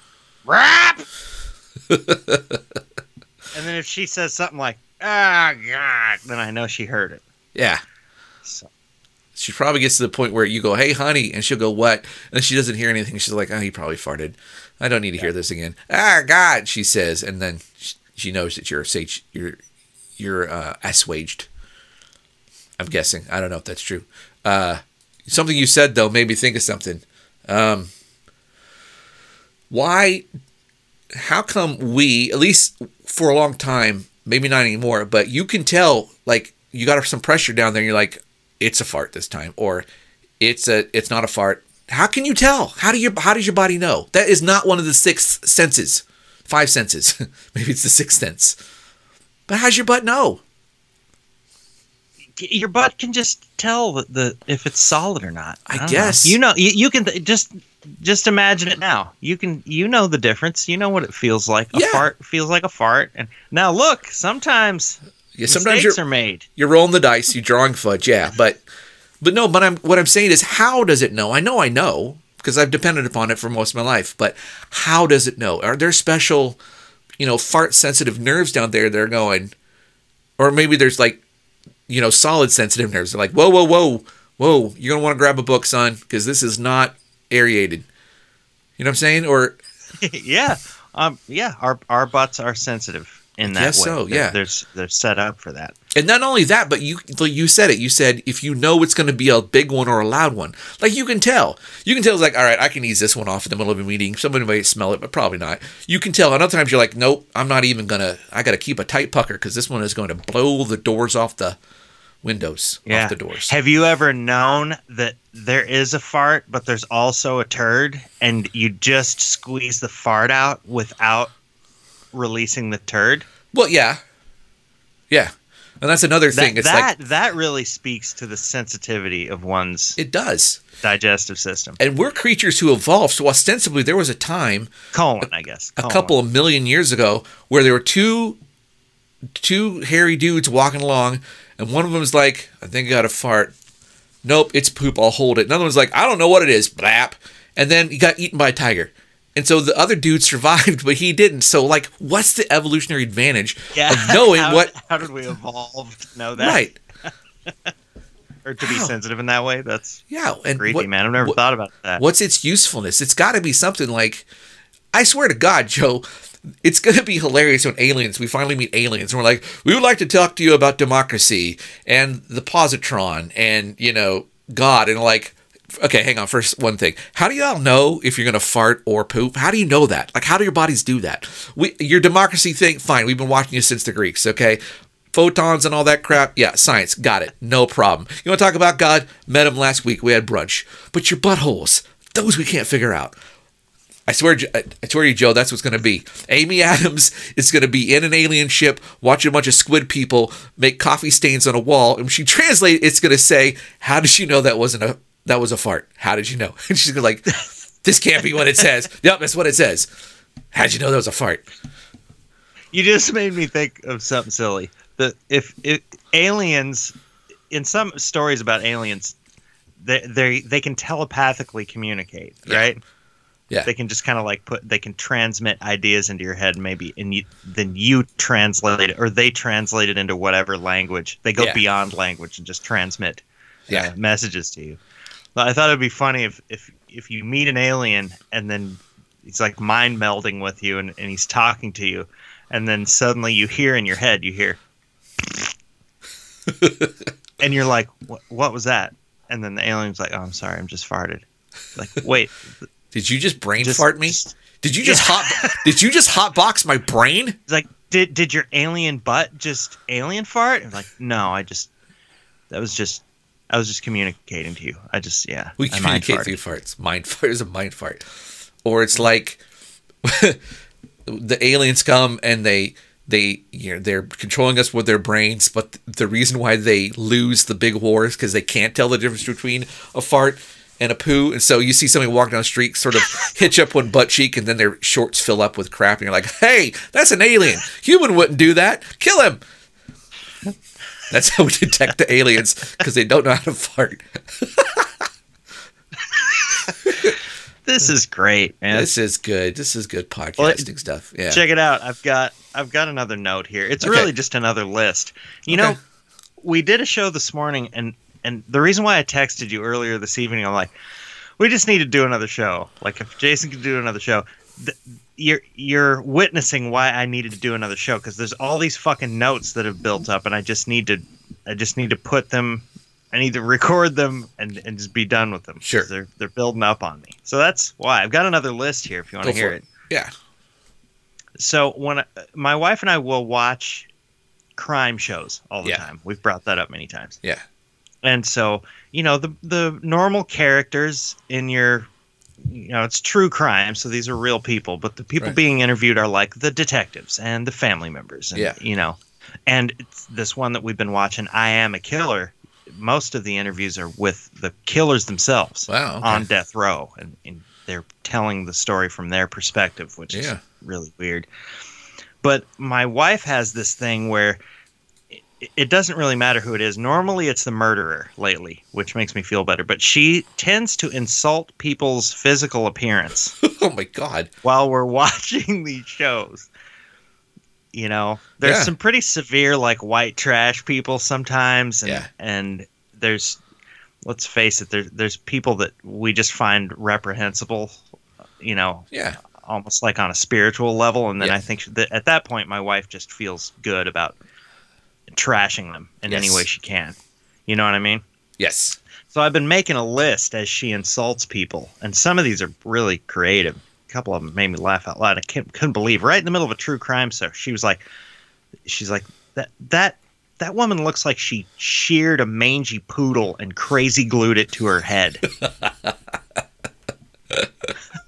"Rap." and then if she says something like, "Ah, God," then I know she heard it. Yeah. So, She probably gets to the point where you go, "Hey, honey," and she'll go, "What?" And she doesn't hear anything. She's like, "Oh, he probably farted. I don't need to hear this again." Ah, God, she says, and then sh- she knows that you're you're you're uh, assuaged. I'm guessing. I don't know if that's true. Uh, something you said though made me think of something. Um, why? How come we, at least for a long time, maybe not anymore, but you can tell, like you got some pressure down there, and you're like, it's a fart this time, or it's a, it's not a fart. How can you tell? How do your, how does your body know? That is not one of the six senses, five senses. maybe it's the sixth sense. But how's your butt know? your butt can just tell the, the if it's solid or not. I don't guess. know. you know. You, you can th- just just imagine it now. You can you know the difference. You know what it feels like. A Yeah. fart feels like a fart. And now look, sometimes Yeah, sometimes you're are made. you're rolling the dice, you're drawing fudge, yeah. But but no, but I'm what I'm saying is how does it know? I know I know because I've depended upon it for most of my life, but how does it know? Are there special, you know, fart sensitive nerves down there that are going or maybe there's like, you know, solid sensitive nerves. They're like, whoa, whoa, whoa, whoa, you're gonna want to grab a book, son, because this is not aerated. You know what I'm saying? Or yeah. Um. Yeah. Our our butts are sensitive in that way. so, They're- yeah. There's they're set up for that. And not only that, but you you said it. You said if you know it's going to be a big one or a loud one, like you can tell. You can tell it's like, all right, I can ease this one off in the middle of a meeting. Somebody might smell it, but probably not. You can tell. And other times you're like, nope, I'm not even gonna. I got to keep a tight pucker because this one is going to blow the doors off the windows, Yeah. off the doors. Have you ever known that there is a fart, but there's also a turd, and you just squeeze the fart out without releasing the turd? well, yeah, yeah, and that's another thing. That it's that, like that really speaks to the sensitivity of one's it does. digestive system. And we're creatures who evolved. So ostensibly, there was a time Colon, I guess. a couple of million years ago where there were two two hairy dudes walking along and one of them was like i think i got a fart nope it's poop i'll hold it another one's like i don't know what it is blap and then he got eaten by a tiger and so the other dude survived but he didn't so like what's the evolutionary advantage Yeah. of knowing how, what How did we evolve to know that? right Or to be How? sensitive in that way? That's yeah and creepy, what- man. I've never what- thought about that. What's its usefulness? It's got to be something like, I swear to God, Joe, it's going to be hilarious when aliens, we finally meet aliens, and we're like, we would like to talk to you about democracy and the positron and, you know, God. And like, okay, hang on. First, one thing. How do y'all know if you're going to fart or poop? How do you know that? Like, how do your bodies do that? We, your democracy thing, fine. We've been watching you since the Greeks, okay? Photons and all that crap, yeah, science, got it, no problem. You want to talk about God? Met him last week. We had brunch. But your buttholes, those we can't figure out. I swear, I swear to you, Joe, that's what's going to be. Amy Adams is going to be in an alien ship watching a bunch of squid people make coffee stains on a wall, and she translates, it's going to say, "How did you know that wasn't a that was a fart? How did you know?" And she's like, "This can't be what it says." yep, that's what it says. How'd you know that was a fart? You just made me think of something silly. The if, if aliens, in some stories about aliens, they they they can telepathically communicate, Yeah. right? Yeah. They can just kind of like put they can transmit ideas into your head maybe and you, then you translate it or they translate it into whatever language. They go Yeah. beyond language and just transmit uh, Yeah. messages to you. But I thought it'd be funny if if if you meet an alien and then he's like mind melding with you and, and he's talking to you and then suddenly you hear in your head you hear and you're like what, what was that and then the alien's like oh i'm sorry i'm just farted like wait Did you just brain just- fart me? just- Did you just hot? Did you just hotbox my brain? it's like did did your alien butt just alien fart and like no i just that was just i was just communicating to you i just yeah We communicate through farts. Mind fart is a mind fart, or it's like the aliens come and they they you know they're controlling us with their brains, but the reason why they lose the big wars is because they can't tell the difference between a fart and a poo, and so you see somebody walking down the street, sort of hitch up one butt cheek, and then their shorts fill up with crap, and you're like, "Hey, that's an alien. Human wouldn't do that. Kill him." That's how we detect the aliens because they don't know how to fart. this is great man This is good. This is good podcasting stuff. Yeah. check it out i've got i've got another note here it's Okay. really just another list you Okay. know we did a show this morning and and the reason why i texted you earlier this evening i'm like we just need to do another show like if jason could do another show th- you're you're witnessing why i needed to do another show because there's all these fucking notes that have built up and i just need to i just need to put them i need to record them and and just be done with them. Sure. they're they're building up on me so that's why i've got another list here if you want to hear it it. Yeah. so when I, my wife and I will watch crime shows all the Yeah. time. We've brought that up many times. Yeah. And so, you know, the the normal characters in your you know, it's true crime, so these are real people, but the people Right. being interviewed are like the detectives and the family members and Yeah. you know. And it's this one that we've been watching, I am a killer. Most of the interviews are with the killers themselves Wow. okay. on death row and, and they're telling the story from their perspective which Yeah. is really weird but my wife has this thing where it, doesn't really matter who it is normally it's the murderer lately which makes me feel better but she tends to insult people's physical appearance oh my god. while we're watching these shows you know there's Yeah. some pretty severe like white trash people sometimes and, Yeah. and there's let's face it there's there's people that we just find reprehensible you know Yeah. almost like on a spiritual level and then Yeah. i think that at that point my wife just feels good about trashing them in any way she can you know what i mean Yes. so I've been making a list as she insults people, and some of these are really creative. A couple of them made me laugh out loud. I can't, couldn't believe right in the middle of a true crime So she was like, she's like that that that woman looks like she sheared a mangy poodle and crazy glued it to her head.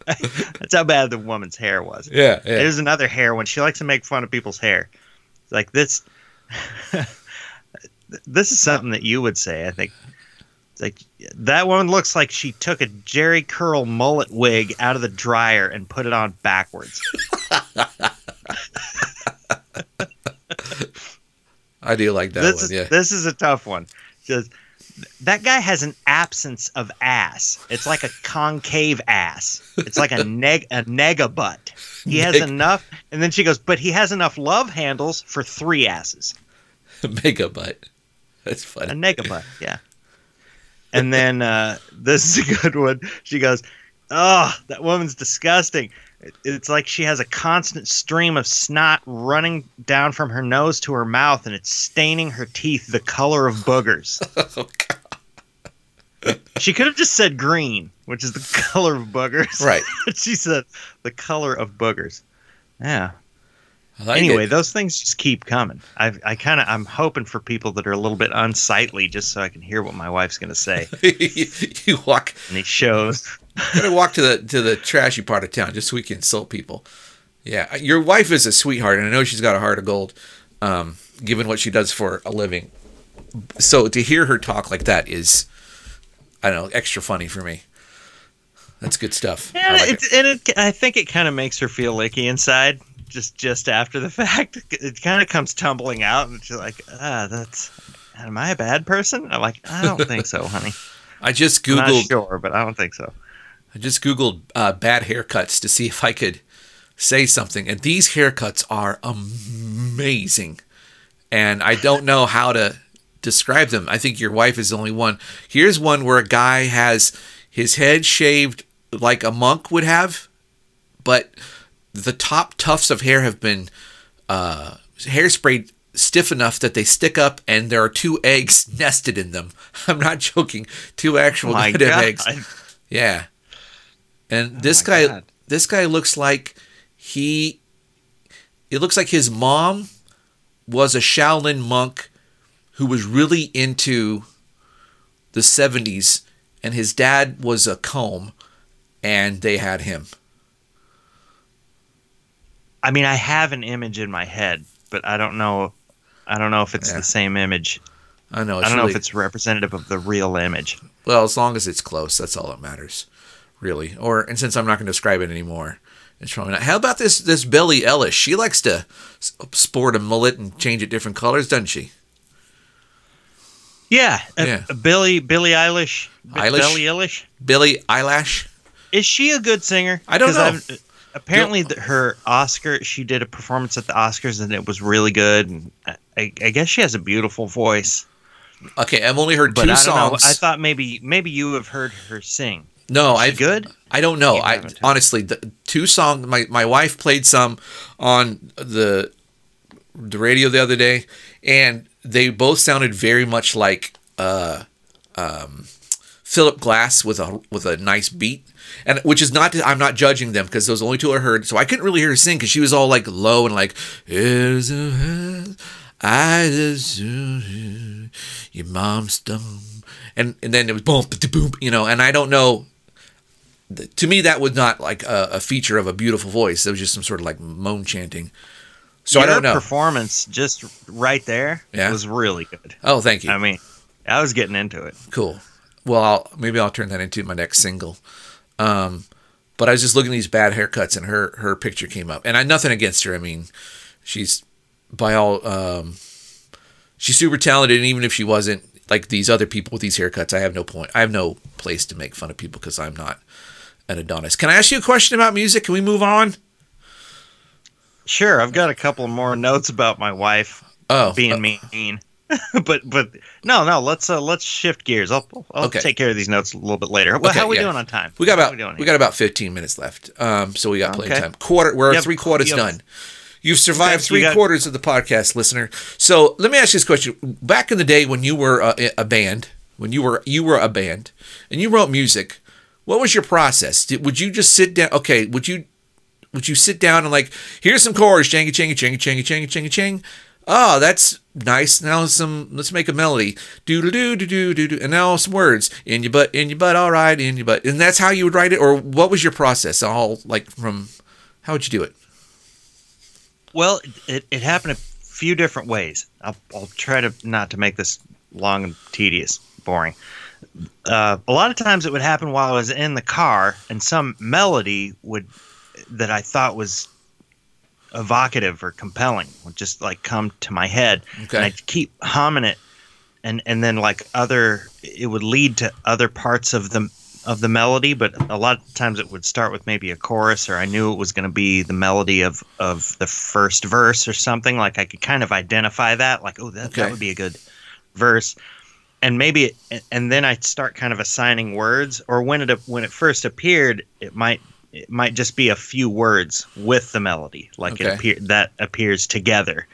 That's how bad the woman's hair was. Yeah. Yeah. There's another hair when she likes to make fun of people's hair. Like this this is something that you would say, I think. It's like that one looks like she took a Jheri Curl mullet wig out of the dryer and put it on backwards. I do like that this one. is Yeah. this is a tough one. Just that guy has an absence of ass. It's like a concave ass. It's like a neg a nega butt. He has enough, and then she goes, but he has enough love handles for three asses. Mega butt. That's funny. A nega butt, yeah. And then uh, this is a good one. She goes, "Oh, that woman's disgusting." It- It's like she has a constant stream of snot running down from her nose to her mouth, and it's staining her teeth the color of boogers. Oh, God. She could have just said green, which is the color of boogers. Right. she said the color of boogers. Yeah. Like anyway, it. those things just keep coming. I I kind of I'm hoping for people that are a little bit unsightly, just so I can hear what my wife's gonna say you walk. in these shows. Gotta walk to the to the trashy part of town just so we can insult people. Yeah, your wife is a sweetheart, and I know she's got a heart of gold, um, given what she does for a living. So to hear her talk like that is, I don't know, extra funny for me. That's good stuff. Yeah, like it, and it, I think it kind of makes her feel icky inside. Just just after the fact, it kind of comes tumbling out, and she's like, "Ah, that's." Am I a bad person? I'm like, I don't think so, honey. I just I'm not googled. sure, but I don't think so. I just googled uh, bad haircuts to see if I could say something, and these haircuts are amazing. And I don't know how to describe them. I think your wife is the only one. Here's one where a guy has his head shaved like a monk would have, but the top tufts of hair have been uh, hairsprayed stiff enough that they stick up and there are two eggs nested in them. I'm not joking. Two actual God. eggs. Yeah. And oh this Oh my guy God. this guy looks like he it looks like his mom was a Shaolin monk who was really into the 70s and his dad was a comb and they had him. I mean, I have an image in my head, but I don't know. I don't know if it's Yeah. the same image. I know I don't know if it's representative of the real image. well as long as it's close that's all that matters really or and since I'm not going to describe it anymore it's probably not. How about this this Billie Ellis? She likes to sport a mullet and change it different colors, doesn't she? Yeah, uh, Yeah. Billy Billie Eilish. Eilish? Billie Eilish. Eyelash. Is she a good singer? I don't know. I've- apparently, the, her Oscar, she did a performance at the Oscars and it was really good. And I, I I guess she has a beautiful voice, Okay, I've only heard but two I don't know. songs. I thought maybe maybe you have heard her sing. No, I good. I don't know. I honestly, the two songs. My my wife played some on the the radio the other day, and they both sounded very much like uh, um, Philip Glass with a with a nice beat. And which is not I'm not judging them because those only two I heard, so I couldn't really hear her sing because she was all like low and like "Here's a- I just your mom's dumb, and and then it was boom, boom, you know, and I don't know to me that was not like a, a feature of a beautiful voice. It was just some sort of like moan chanting. So I don't know. Performance just right there Yeah. was really good. oh, thank you. I mean, I was getting into it. cool. Well, I'll, maybe I'll turn that into my next single. Um, but I was just looking at these bad haircuts, and her her picture came up, and I nothing against her. I mean, she's by all um, she's super talented, and even if she wasn't like these other people with these haircuts, I have no point. I have no place to make fun of people because I'm not an Adonis. Can I ask you a question about music? Can we move on? Sure, I've got a couple more notes about my wife Oh, being uh, mean. but but no no let's uh, let's shift gears. I'll I'll Okay. take care of these notes a little bit later. Well, Okay, how are we yeah. doing on time? We got about we, we, got about 15 minutes left. Um, so we got plenty of time. Quarter, we're Yep. three quarters Yep. done. You've survived Okay, three got- quarters of the podcast, listener. So let me ask you this question: Back in the day when you were a, a band, when you were you were a band, and you wrote music, what was your process? Did, would you just sit down? Okay, would you would you sit down and like here's some chords, changy changy changy changy changy changy chang? Oh, that's nice. Now some let's make a melody. Do do do do do do and now some words. In your butt, in your butt, all right, in your butt. And that's how you would write it? Or what was your process? All like from how would you do it? Well, it, it happened a few different ways. I'll, I'll try to not to make this long and tedious, boring. Uh, a lot of times it would happen while I was in the car, and some melody would that I thought was evocative or compelling would just like come to my head, Okay. and I'd keep humming it, and and then like other, it would lead to other parts of the of the melody, but a lot of times it would start with maybe a chorus, or I knew it was going to be the melody of of the first verse or something. Like I could kind of identify that, like oh that, Okay. that would be a good verse, and maybe it, and then I'd start kind of assigning words, or when it when it first appeared, it might it might just be a few words with the melody, like Okay. it appear that appears together,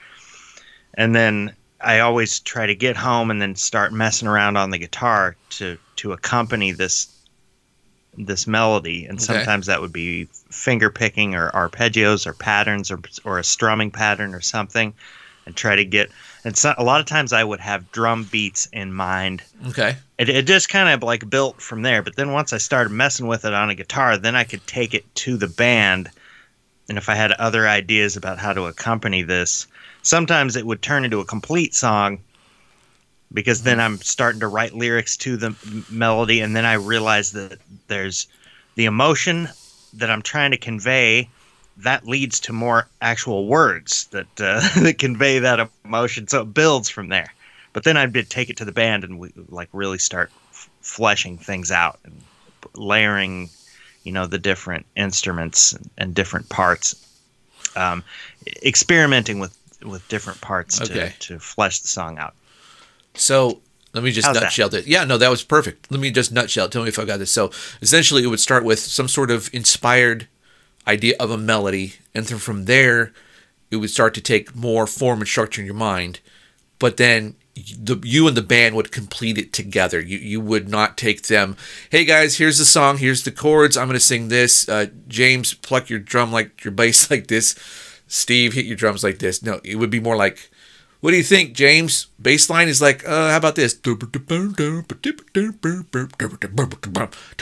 and then I always try to get home and then start messing around on the guitar to to accompany this this melody and Okay. sometimes that would be finger picking or arpeggios or patterns or or a strumming pattern or something and try to get and so, a lot of times I would have drum beats in mind. Okay. it, it just kind of like built from there but then once i started messing with it on a guitar then i could take it to the band. And if i had other ideas about how to accompany this sometimes it would turn into a complete song because then mm-hmm. i'm starting to write lyrics to the m- melody and then i realize that there's the emotion that i'm trying to convey that leads to more actual words that uh, that convey that emotion so it builds from there but then I'd be, take it to the band and we like really start f- fleshing things out and layering you know the different instruments and different parts, um, experimenting with with different parts Okay. to, to flesh the song out. So let me just How's that? nutshell it. Yeah, no, that was perfect. Let me just nutshell. it. Tell me if I got this. So essentially, it would start with some sort of inspired idea of a melody, and then from there, it would start to take more form and structure in your mind. But then the you and the band would complete it together. You you would not take them. Hey guys, here's the song. Here's the chords. I'm gonna sing this. Uh, James, pluck your drum like your bass like this. Steve, hit your drums like this. No, it would be more like. What do you think, James? Bass line is like, uh, how about this?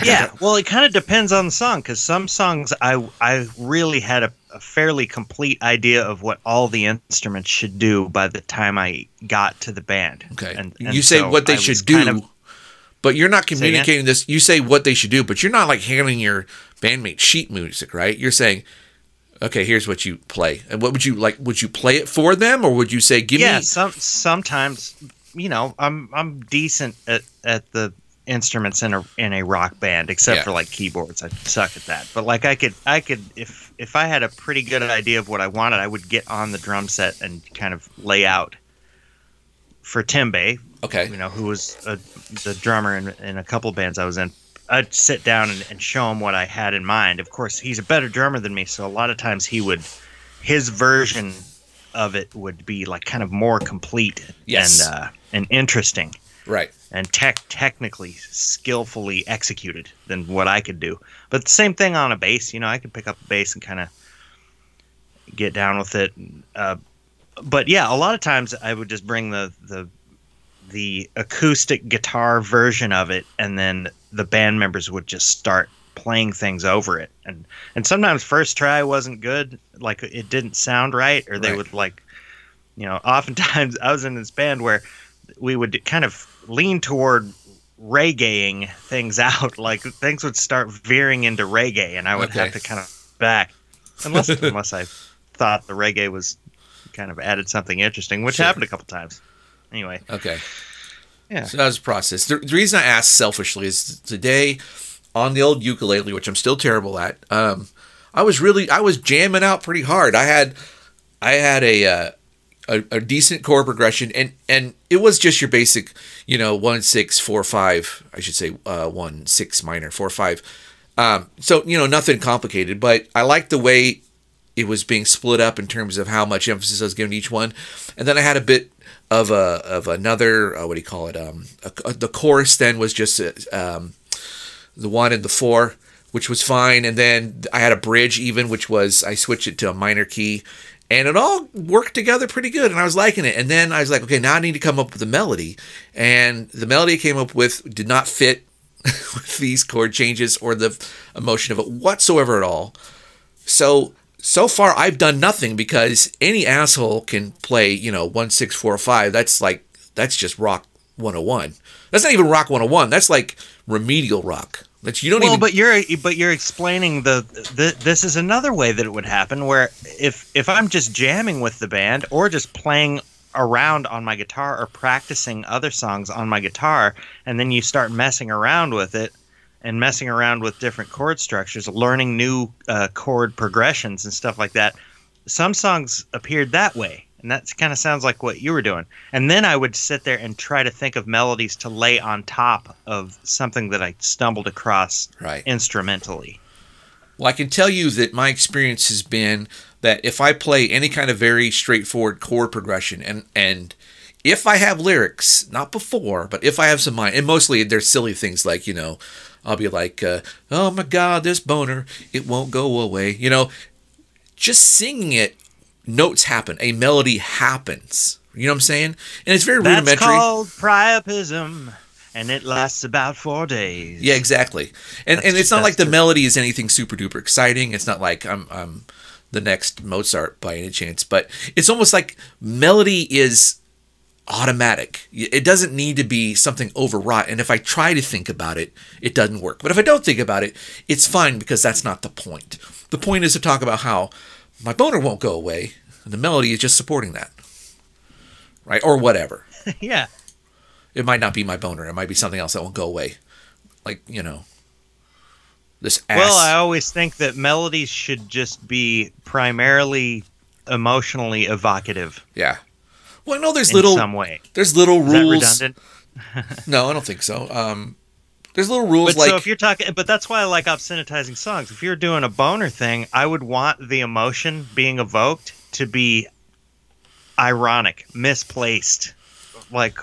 Yeah, well, it kind of depends on the song because some songs I I really had a, a fairly complete idea of what all the instruments should do by the time I got to the band. Okay. and, you say so what they I should do, kind of- but you're not communicating this. You say what they should do, but you're not like handing your bandmate sheet music, right? You're saying, okay, here's what you play, and what would you like? Would you play it for them, or would you say, give yeah, me? some sometimes you know I'm I'm decent at, at the instruments in a in a rock band, except Yeah. for like keyboards. I suck at that. But like I could I could if if I had a pretty good idea of what I wanted, I would get on the drum set and kind of lay out for Timbe, Okay, you know, who was a, the drummer in, in a couple bands I was in. I'd sit down and, and show him what I had in mind. Of course, he's a better drummer than me, so a lot of times he would, his version of it would be like kind of more complete Yes. and uh, and interesting right. and tech technically skillfully executed than what I could do. But the same thing on a bass, you know, I could pick up a bass and kind of get down with it. Uh, but yeah, a lot of times I would just bring the the the acoustic guitar version of it, and then the band members would just start playing things over it. And and sometimes first try wasn't good, like it didn't sound right, or they Right. would like, you know, oftentimes I was in this band where we would kind of lean toward reggaeing things out. Like things would start veering into reggae, and I would Okay. have to kind of back, unless unless I thought the reggae was kind of added something interesting, which Sure. happened a couple times. Anyway, Okay. Yeah. So that was a process. The, the reason I asked selfishly is today on the old ukulele, which I'm still terrible at. Um, I was really I was jamming out pretty hard. I had I had a uh, a, a decent chord progression, and and it was just your basic, you know, one six four five. I should say uh, one six minor four five. Um, so you know nothing complicated, but I liked the way it was being split up in terms of how much emphasis I was giving each one, and then I had a bit of a of another uh, what do you call it? Um, a, a- the chorus then was just uh, um, the one and the four, which was fine, and then I had a bridge even, which was I switched it to a minor key, and it all worked together pretty good, and I was liking it. And then I was like, okay, now I need to come up with a melody, and the melody I came up with did not fit with these chord changes or the emotion of it whatsoever at all. So so far I've done nothing because any asshole can play, you know, one six four five. That's like that's just rock 101. That's not even rock 101. That's like remedial rock. That's you don't well, even but you're but you're explaining the, the this is another way that it would happen where if if I'm just jamming with the band or just playing around on my guitar or practicing other songs on my guitar and then you start messing around with it and messing around with different chord structures learning new uh, chord progressions and stuff like that some songs appeared that way. And that kind of sounds like what you were doing. And then i would sit there and try to think of melodies to lay on top of something that i stumbled across right. instrumentally. Well, I can tell you that my experience has been that if I play any kind of very straightforward chord progression and and if I have lyrics, not before, but if I have some mind, and mostly they're silly things like you know, I'll be like, uh, oh my god, this boner, it won't go away. You know, just singing it, notes happen, a melody happens. You know what I'm saying? And it's very that's rudimentary. called priapism and it lasts about four days Yeah, exactly. And That's and it's not like the true. melody is anything super duper exciting. It's not like I'm I'm the next Mozart by any chance, but it's almost like melody is automatic. It doesn't need to be something overwrought. And if I try to think about it, it doesn't work. But if I don't think about it, it's fine because that's not the point. The point is to talk about how my boner won't go away, and the melody is just supporting that. Right? Or whatever. yeah It might not be my boner. It might be something else that won't go away. Like, you know, this ass. Well, I always think that melodies should just be primarily emotionally evocative yeah. Well, no, there's little some way. there's little Is that rules. redundant? No, I don't think so. Um, there's little rules But like so if you're talking, but that's why I like obscenitizing songs. If you're doing a boner thing, I would want the emotion being evoked to be ironic, misplaced, like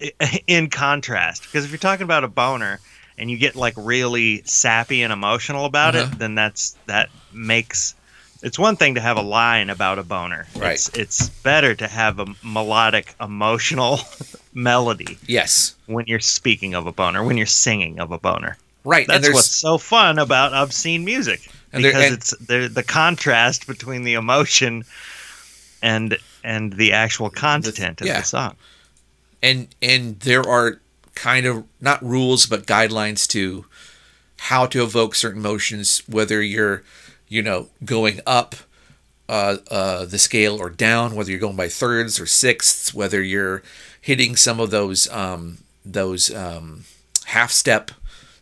in contrast. Because if you're talking about a boner and you get like really sappy and emotional about Uh-huh. it, then that's that makes. It's one thing to have a line about a boner. Right. It's, it's better to have a melodic, emotional melody yes, when you're speaking of a boner, when you're singing of a boner. right. That's what's so fun about obscene music And there- because and- it's the the contrast between the emotion and and the actual content of yeah. the song. and and there are kind of not rules but guidelines to how to evoke certain emotions, whether you're you know going up uh, uh, the scale or down whether you're going by thirds or sixths whether you're hitting some of those um, those um, half step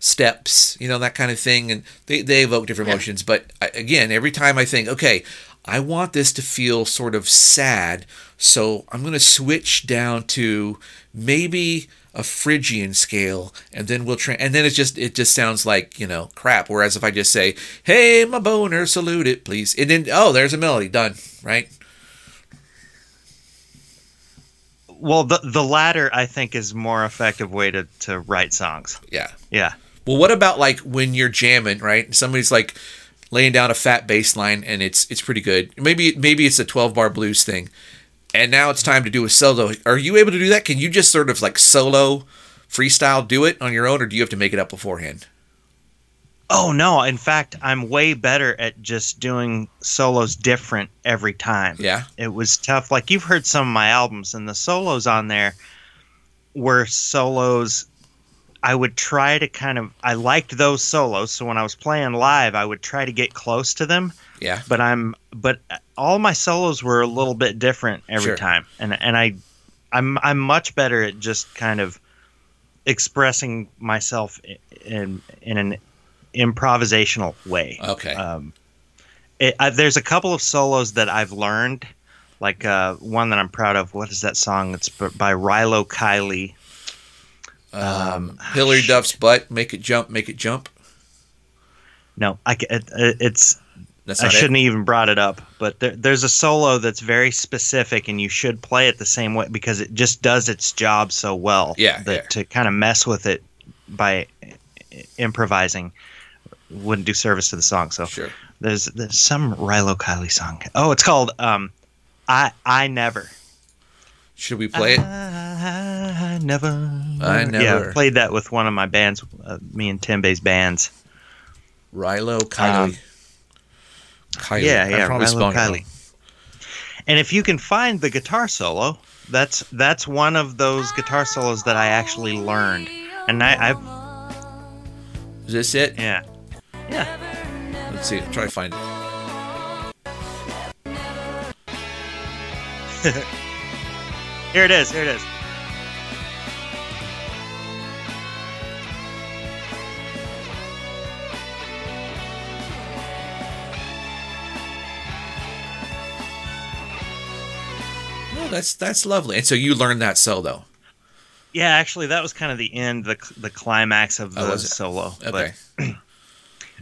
steps you know that kind of thing. And they, they evoke different emotions. But I- again every time i think okay i want this to feel sort of sad so i'm going to switch down to maybe a phrygian scale and then we'll tra- and then it just it just sounds like you know crap whereas if i just say hey my boner salute it please and then oh there's a melody done right Well, the the latter I think is more effective way to to write songs. yeah Yeah. Well, what about like when you're jamming, right? Somebody's like laying down a fat bass line and it's it's pretty good. Maybe maybe it's a 12 bar blues thing. And now it's time to do a solo. Are you able to do that? Can you just sort of like solo freestyle do it on your own or do you have to make it up beforehand? Oh no! In fact, I'm way better at just doing solos different every time. Yeah. it was tough. Like you've heard some of my albums, and the solos on there were solos. I would try to kind of. I liked those solos, so when I was playing live, I would try to get close to them. Yeah. But I'm. But all my solos were a little bit different every Sure. time, and and I, I'm I'm much better at just kind of expressing myself in in an improvisational way. Okay. Um, it, I, there's a couple of solos that I've learned, like uh, one that I'm proud of. What is that song? It's by Rilo Kiley. Um, Hilary Duff's butt, make it jump, make it jump. No, I, it, it- it's That's I shouldn't it. even brought it up, but there, there's a solo that's very specific, and you should play it the same way because it just does its job so well. Yeah, that yeah. to kind of mess with it by improvising wouldn't do service to the song. So Sure. there's there's some Rilo Kiley song. Oh, it's called um, I I never. Should we play it? I never. I Yeah, never. I played that with one of my bands, uh, me and Timbe's bands. Rilo Kiley. Um, Kiley. Yeah, yeah, probably Rilo. Kiley. And if you can find the guitar solo, that's that's one of those guitar solos that I actually learned. And I, I Is this it? yeah, yeah. Let's see. Try to find it. Here it is. Here it is. Oh, that's that's lovely. And so you learned that solo. Yeah, actually, that was kind of the end, the the climax of Oh, the it? solo. Okay. But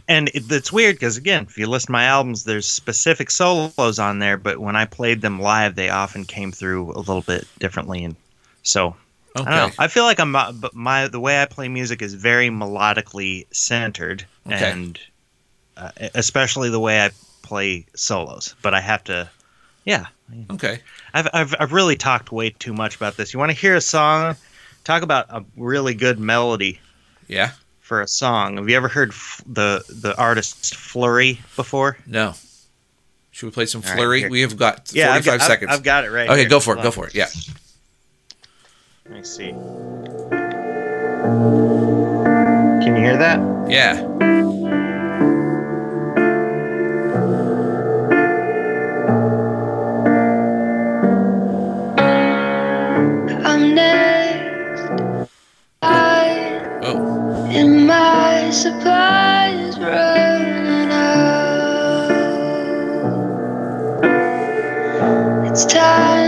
and it, it's weird because again, if you listen to my albums, there's specific solos on there, but when I played them live, they often came through a little bit differently, and so okay. I don't know. I feel like I'm, uh, but my the way I play music is very melodically centered, Okay. and uh, especially the way I play solos. But I have to, yeah. Okay. I've, I've I've really talked way too much about this. You want to hear a song? Talk about a really good melody Yeah. For a song. Have you ever heard f- the the artist Flurry before? No. Should we play some All right, flurry? here. we have got Yeah, I've 45 got, I've- seconds. I've, got it right. okay, here. go for it. Go for it. Yeah. Let me see. Can you hear that? Yeah. supply running out. It's time.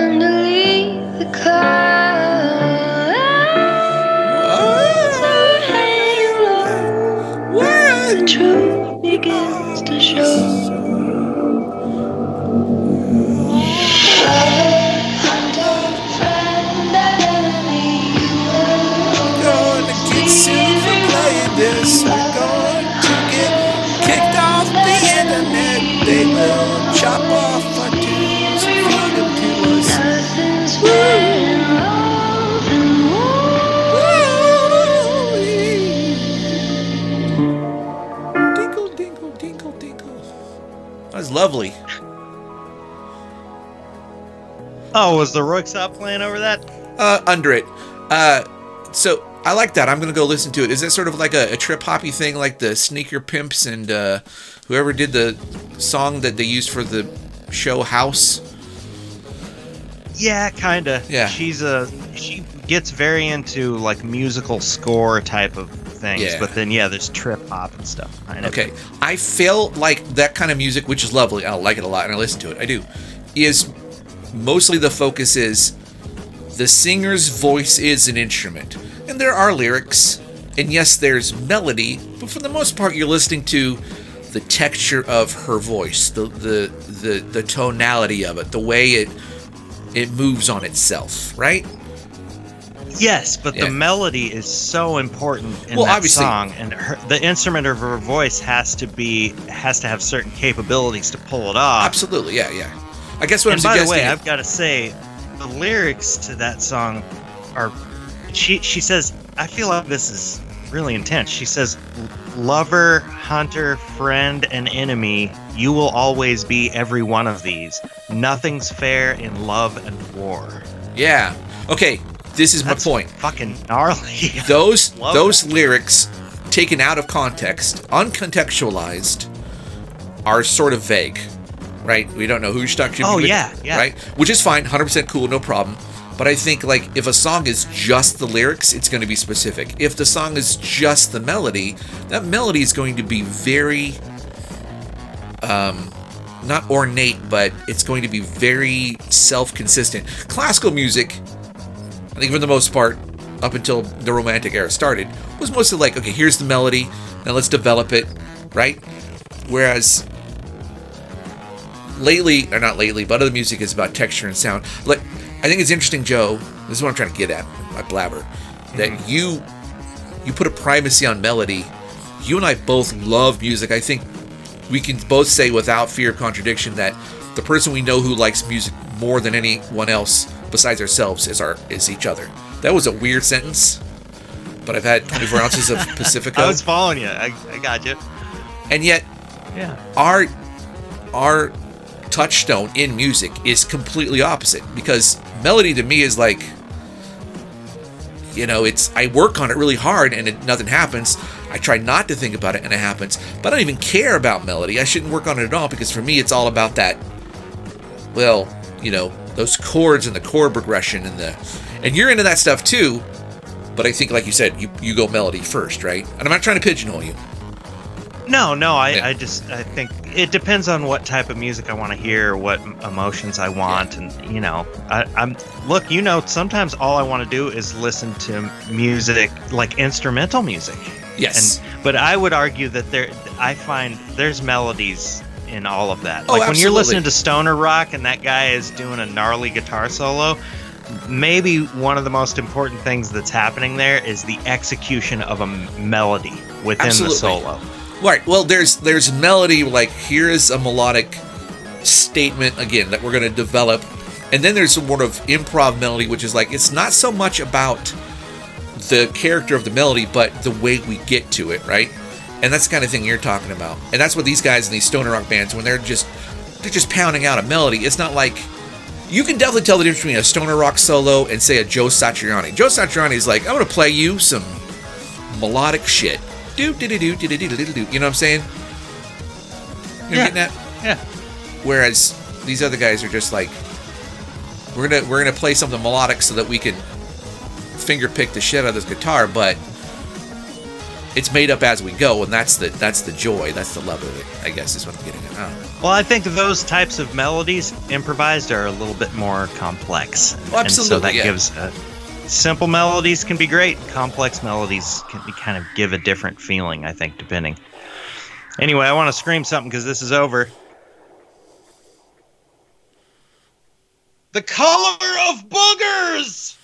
Lovely. Oh, was the Röyksopp playing over that? Uh, under it. Uh, so I like that. I'm gonna go listen to it. Is it sort of like a, a trip hoppy thing, like the Sneaker Pimps and uh, whoever did the song that they used for the show House? Yeah, kinda. Yeah. She's a she gets very into like musical score type of things, Yeah. but then yeah, there's trip hop and stuff. Of. Okay, I feel like that kind of music, which is lovely. I like it a lot, and I listen to it. I do. Is mostly the focus is the singer's voice is an instrument, and there are lyrics, and yes, there's melody, but for the most part, you're listening to the texture of her voice, the the the, the tonality of it, the way it it moves on itself, right? Yes, but Yeah. the melody is so important in Well, that obviously- song, and her, the instrument of her voice has to be has to have certain capabilities to pull it off. Absolutely, yeah, yeah. I guess what and I'm by the way, I've got to say, the lyrics to that song are. She she says, I feel like this is really intense. She says, "Lover, hunter, friend, and enemy, you will always be every one of these. Nothing's fair in love and war." yeah. Okay, this is That's my point. Fucking gnarly. those those lyrics taken out of context uncontextualized are sort of vague right? We don't know who's talking Oh, yeah, yeah. right? Which is fine 100% cool no problem. But i think like if a song is just the lyrics it's going to be specific. If the song is just the melody that melody is going to be very um not ornate but it's going to be very self-consistent. Classical music I think for the most part, up until the Romantic era started, was mostly like, okay, here's the melody, now let's develop it, right? Whereas lately, or not lately, but other music is about texture and sound. Like, I think it's interesting, Joe. This is what I'm trying to get at, my blabber, that mm-hmm. you you put a primacy on melody. You and I both love music. I think we can both say without fear of contradiction that the person we know who likes music more than anyone else besides ourselves is our is each other. That was a weird sentence, but I've had 24 ounces of Pacifico, I was following you. I, I got you. and yet Yeah. our our touchstone in music is completely opposite because melody to me is like you know it's i work on it really hard and it, nothing happens i try not to think about it and it happens but i don't even care about melody i shouldn't work on it at all because for me it's all about that well you know those chords and the chord progression and the and you're into that stuff too but i think like you said you, you go melody first right and i'm not trying to pigeonhole you No, no. I, Yeah. I just I think it depends on what type of music I want to hear, what emotions I want, and you know, I, I'm look. You know, sometimes all I want to do is listen to music like instrumental music. yes And but I would argue that there, I find there's melodies in all of that. Oh, like when you're listening to stoner rock and that guy is doing a gnarly guitar solo, maybe one of the most important things that's happening there is the execution of a melody within Absolutely. the solo. Right. Well, there's there's melody like here is a melodic statement again that we're going to develop, and then there's some sort of improv melody, which is like it's not so much about the character of the melody, but the way we get to it, right? And that's the kind of thing you're talking about, and that's what these guys in these stoner rock bands when they're just they're just pounding out a melody. It's not like you can definitely tell the difference between a stoner rock solo and say a Joe Satriani. Joe Satriani is like I'm going to play you some melodic shit. Do do do do do do do do do. You know what I'm saying? You're Yeah. getting that? Yeah. Whereas these other guys are just like, we're gonna we're gonna play something melodic so that we can finger pick the shit out of this guitar, but it's made up as we go, and that's the that's the joy, that's the love of it. I guess is what I'm getting at. I. Well, I think those types of melodies improvised are a little bit more complex. And- Oh, And so that yeah. gives uh, simple melodies can be great. Complex melodies can be kind of give a different feeling, I think, depending. Anyway, I want to scream something because this is over. The color of boogers.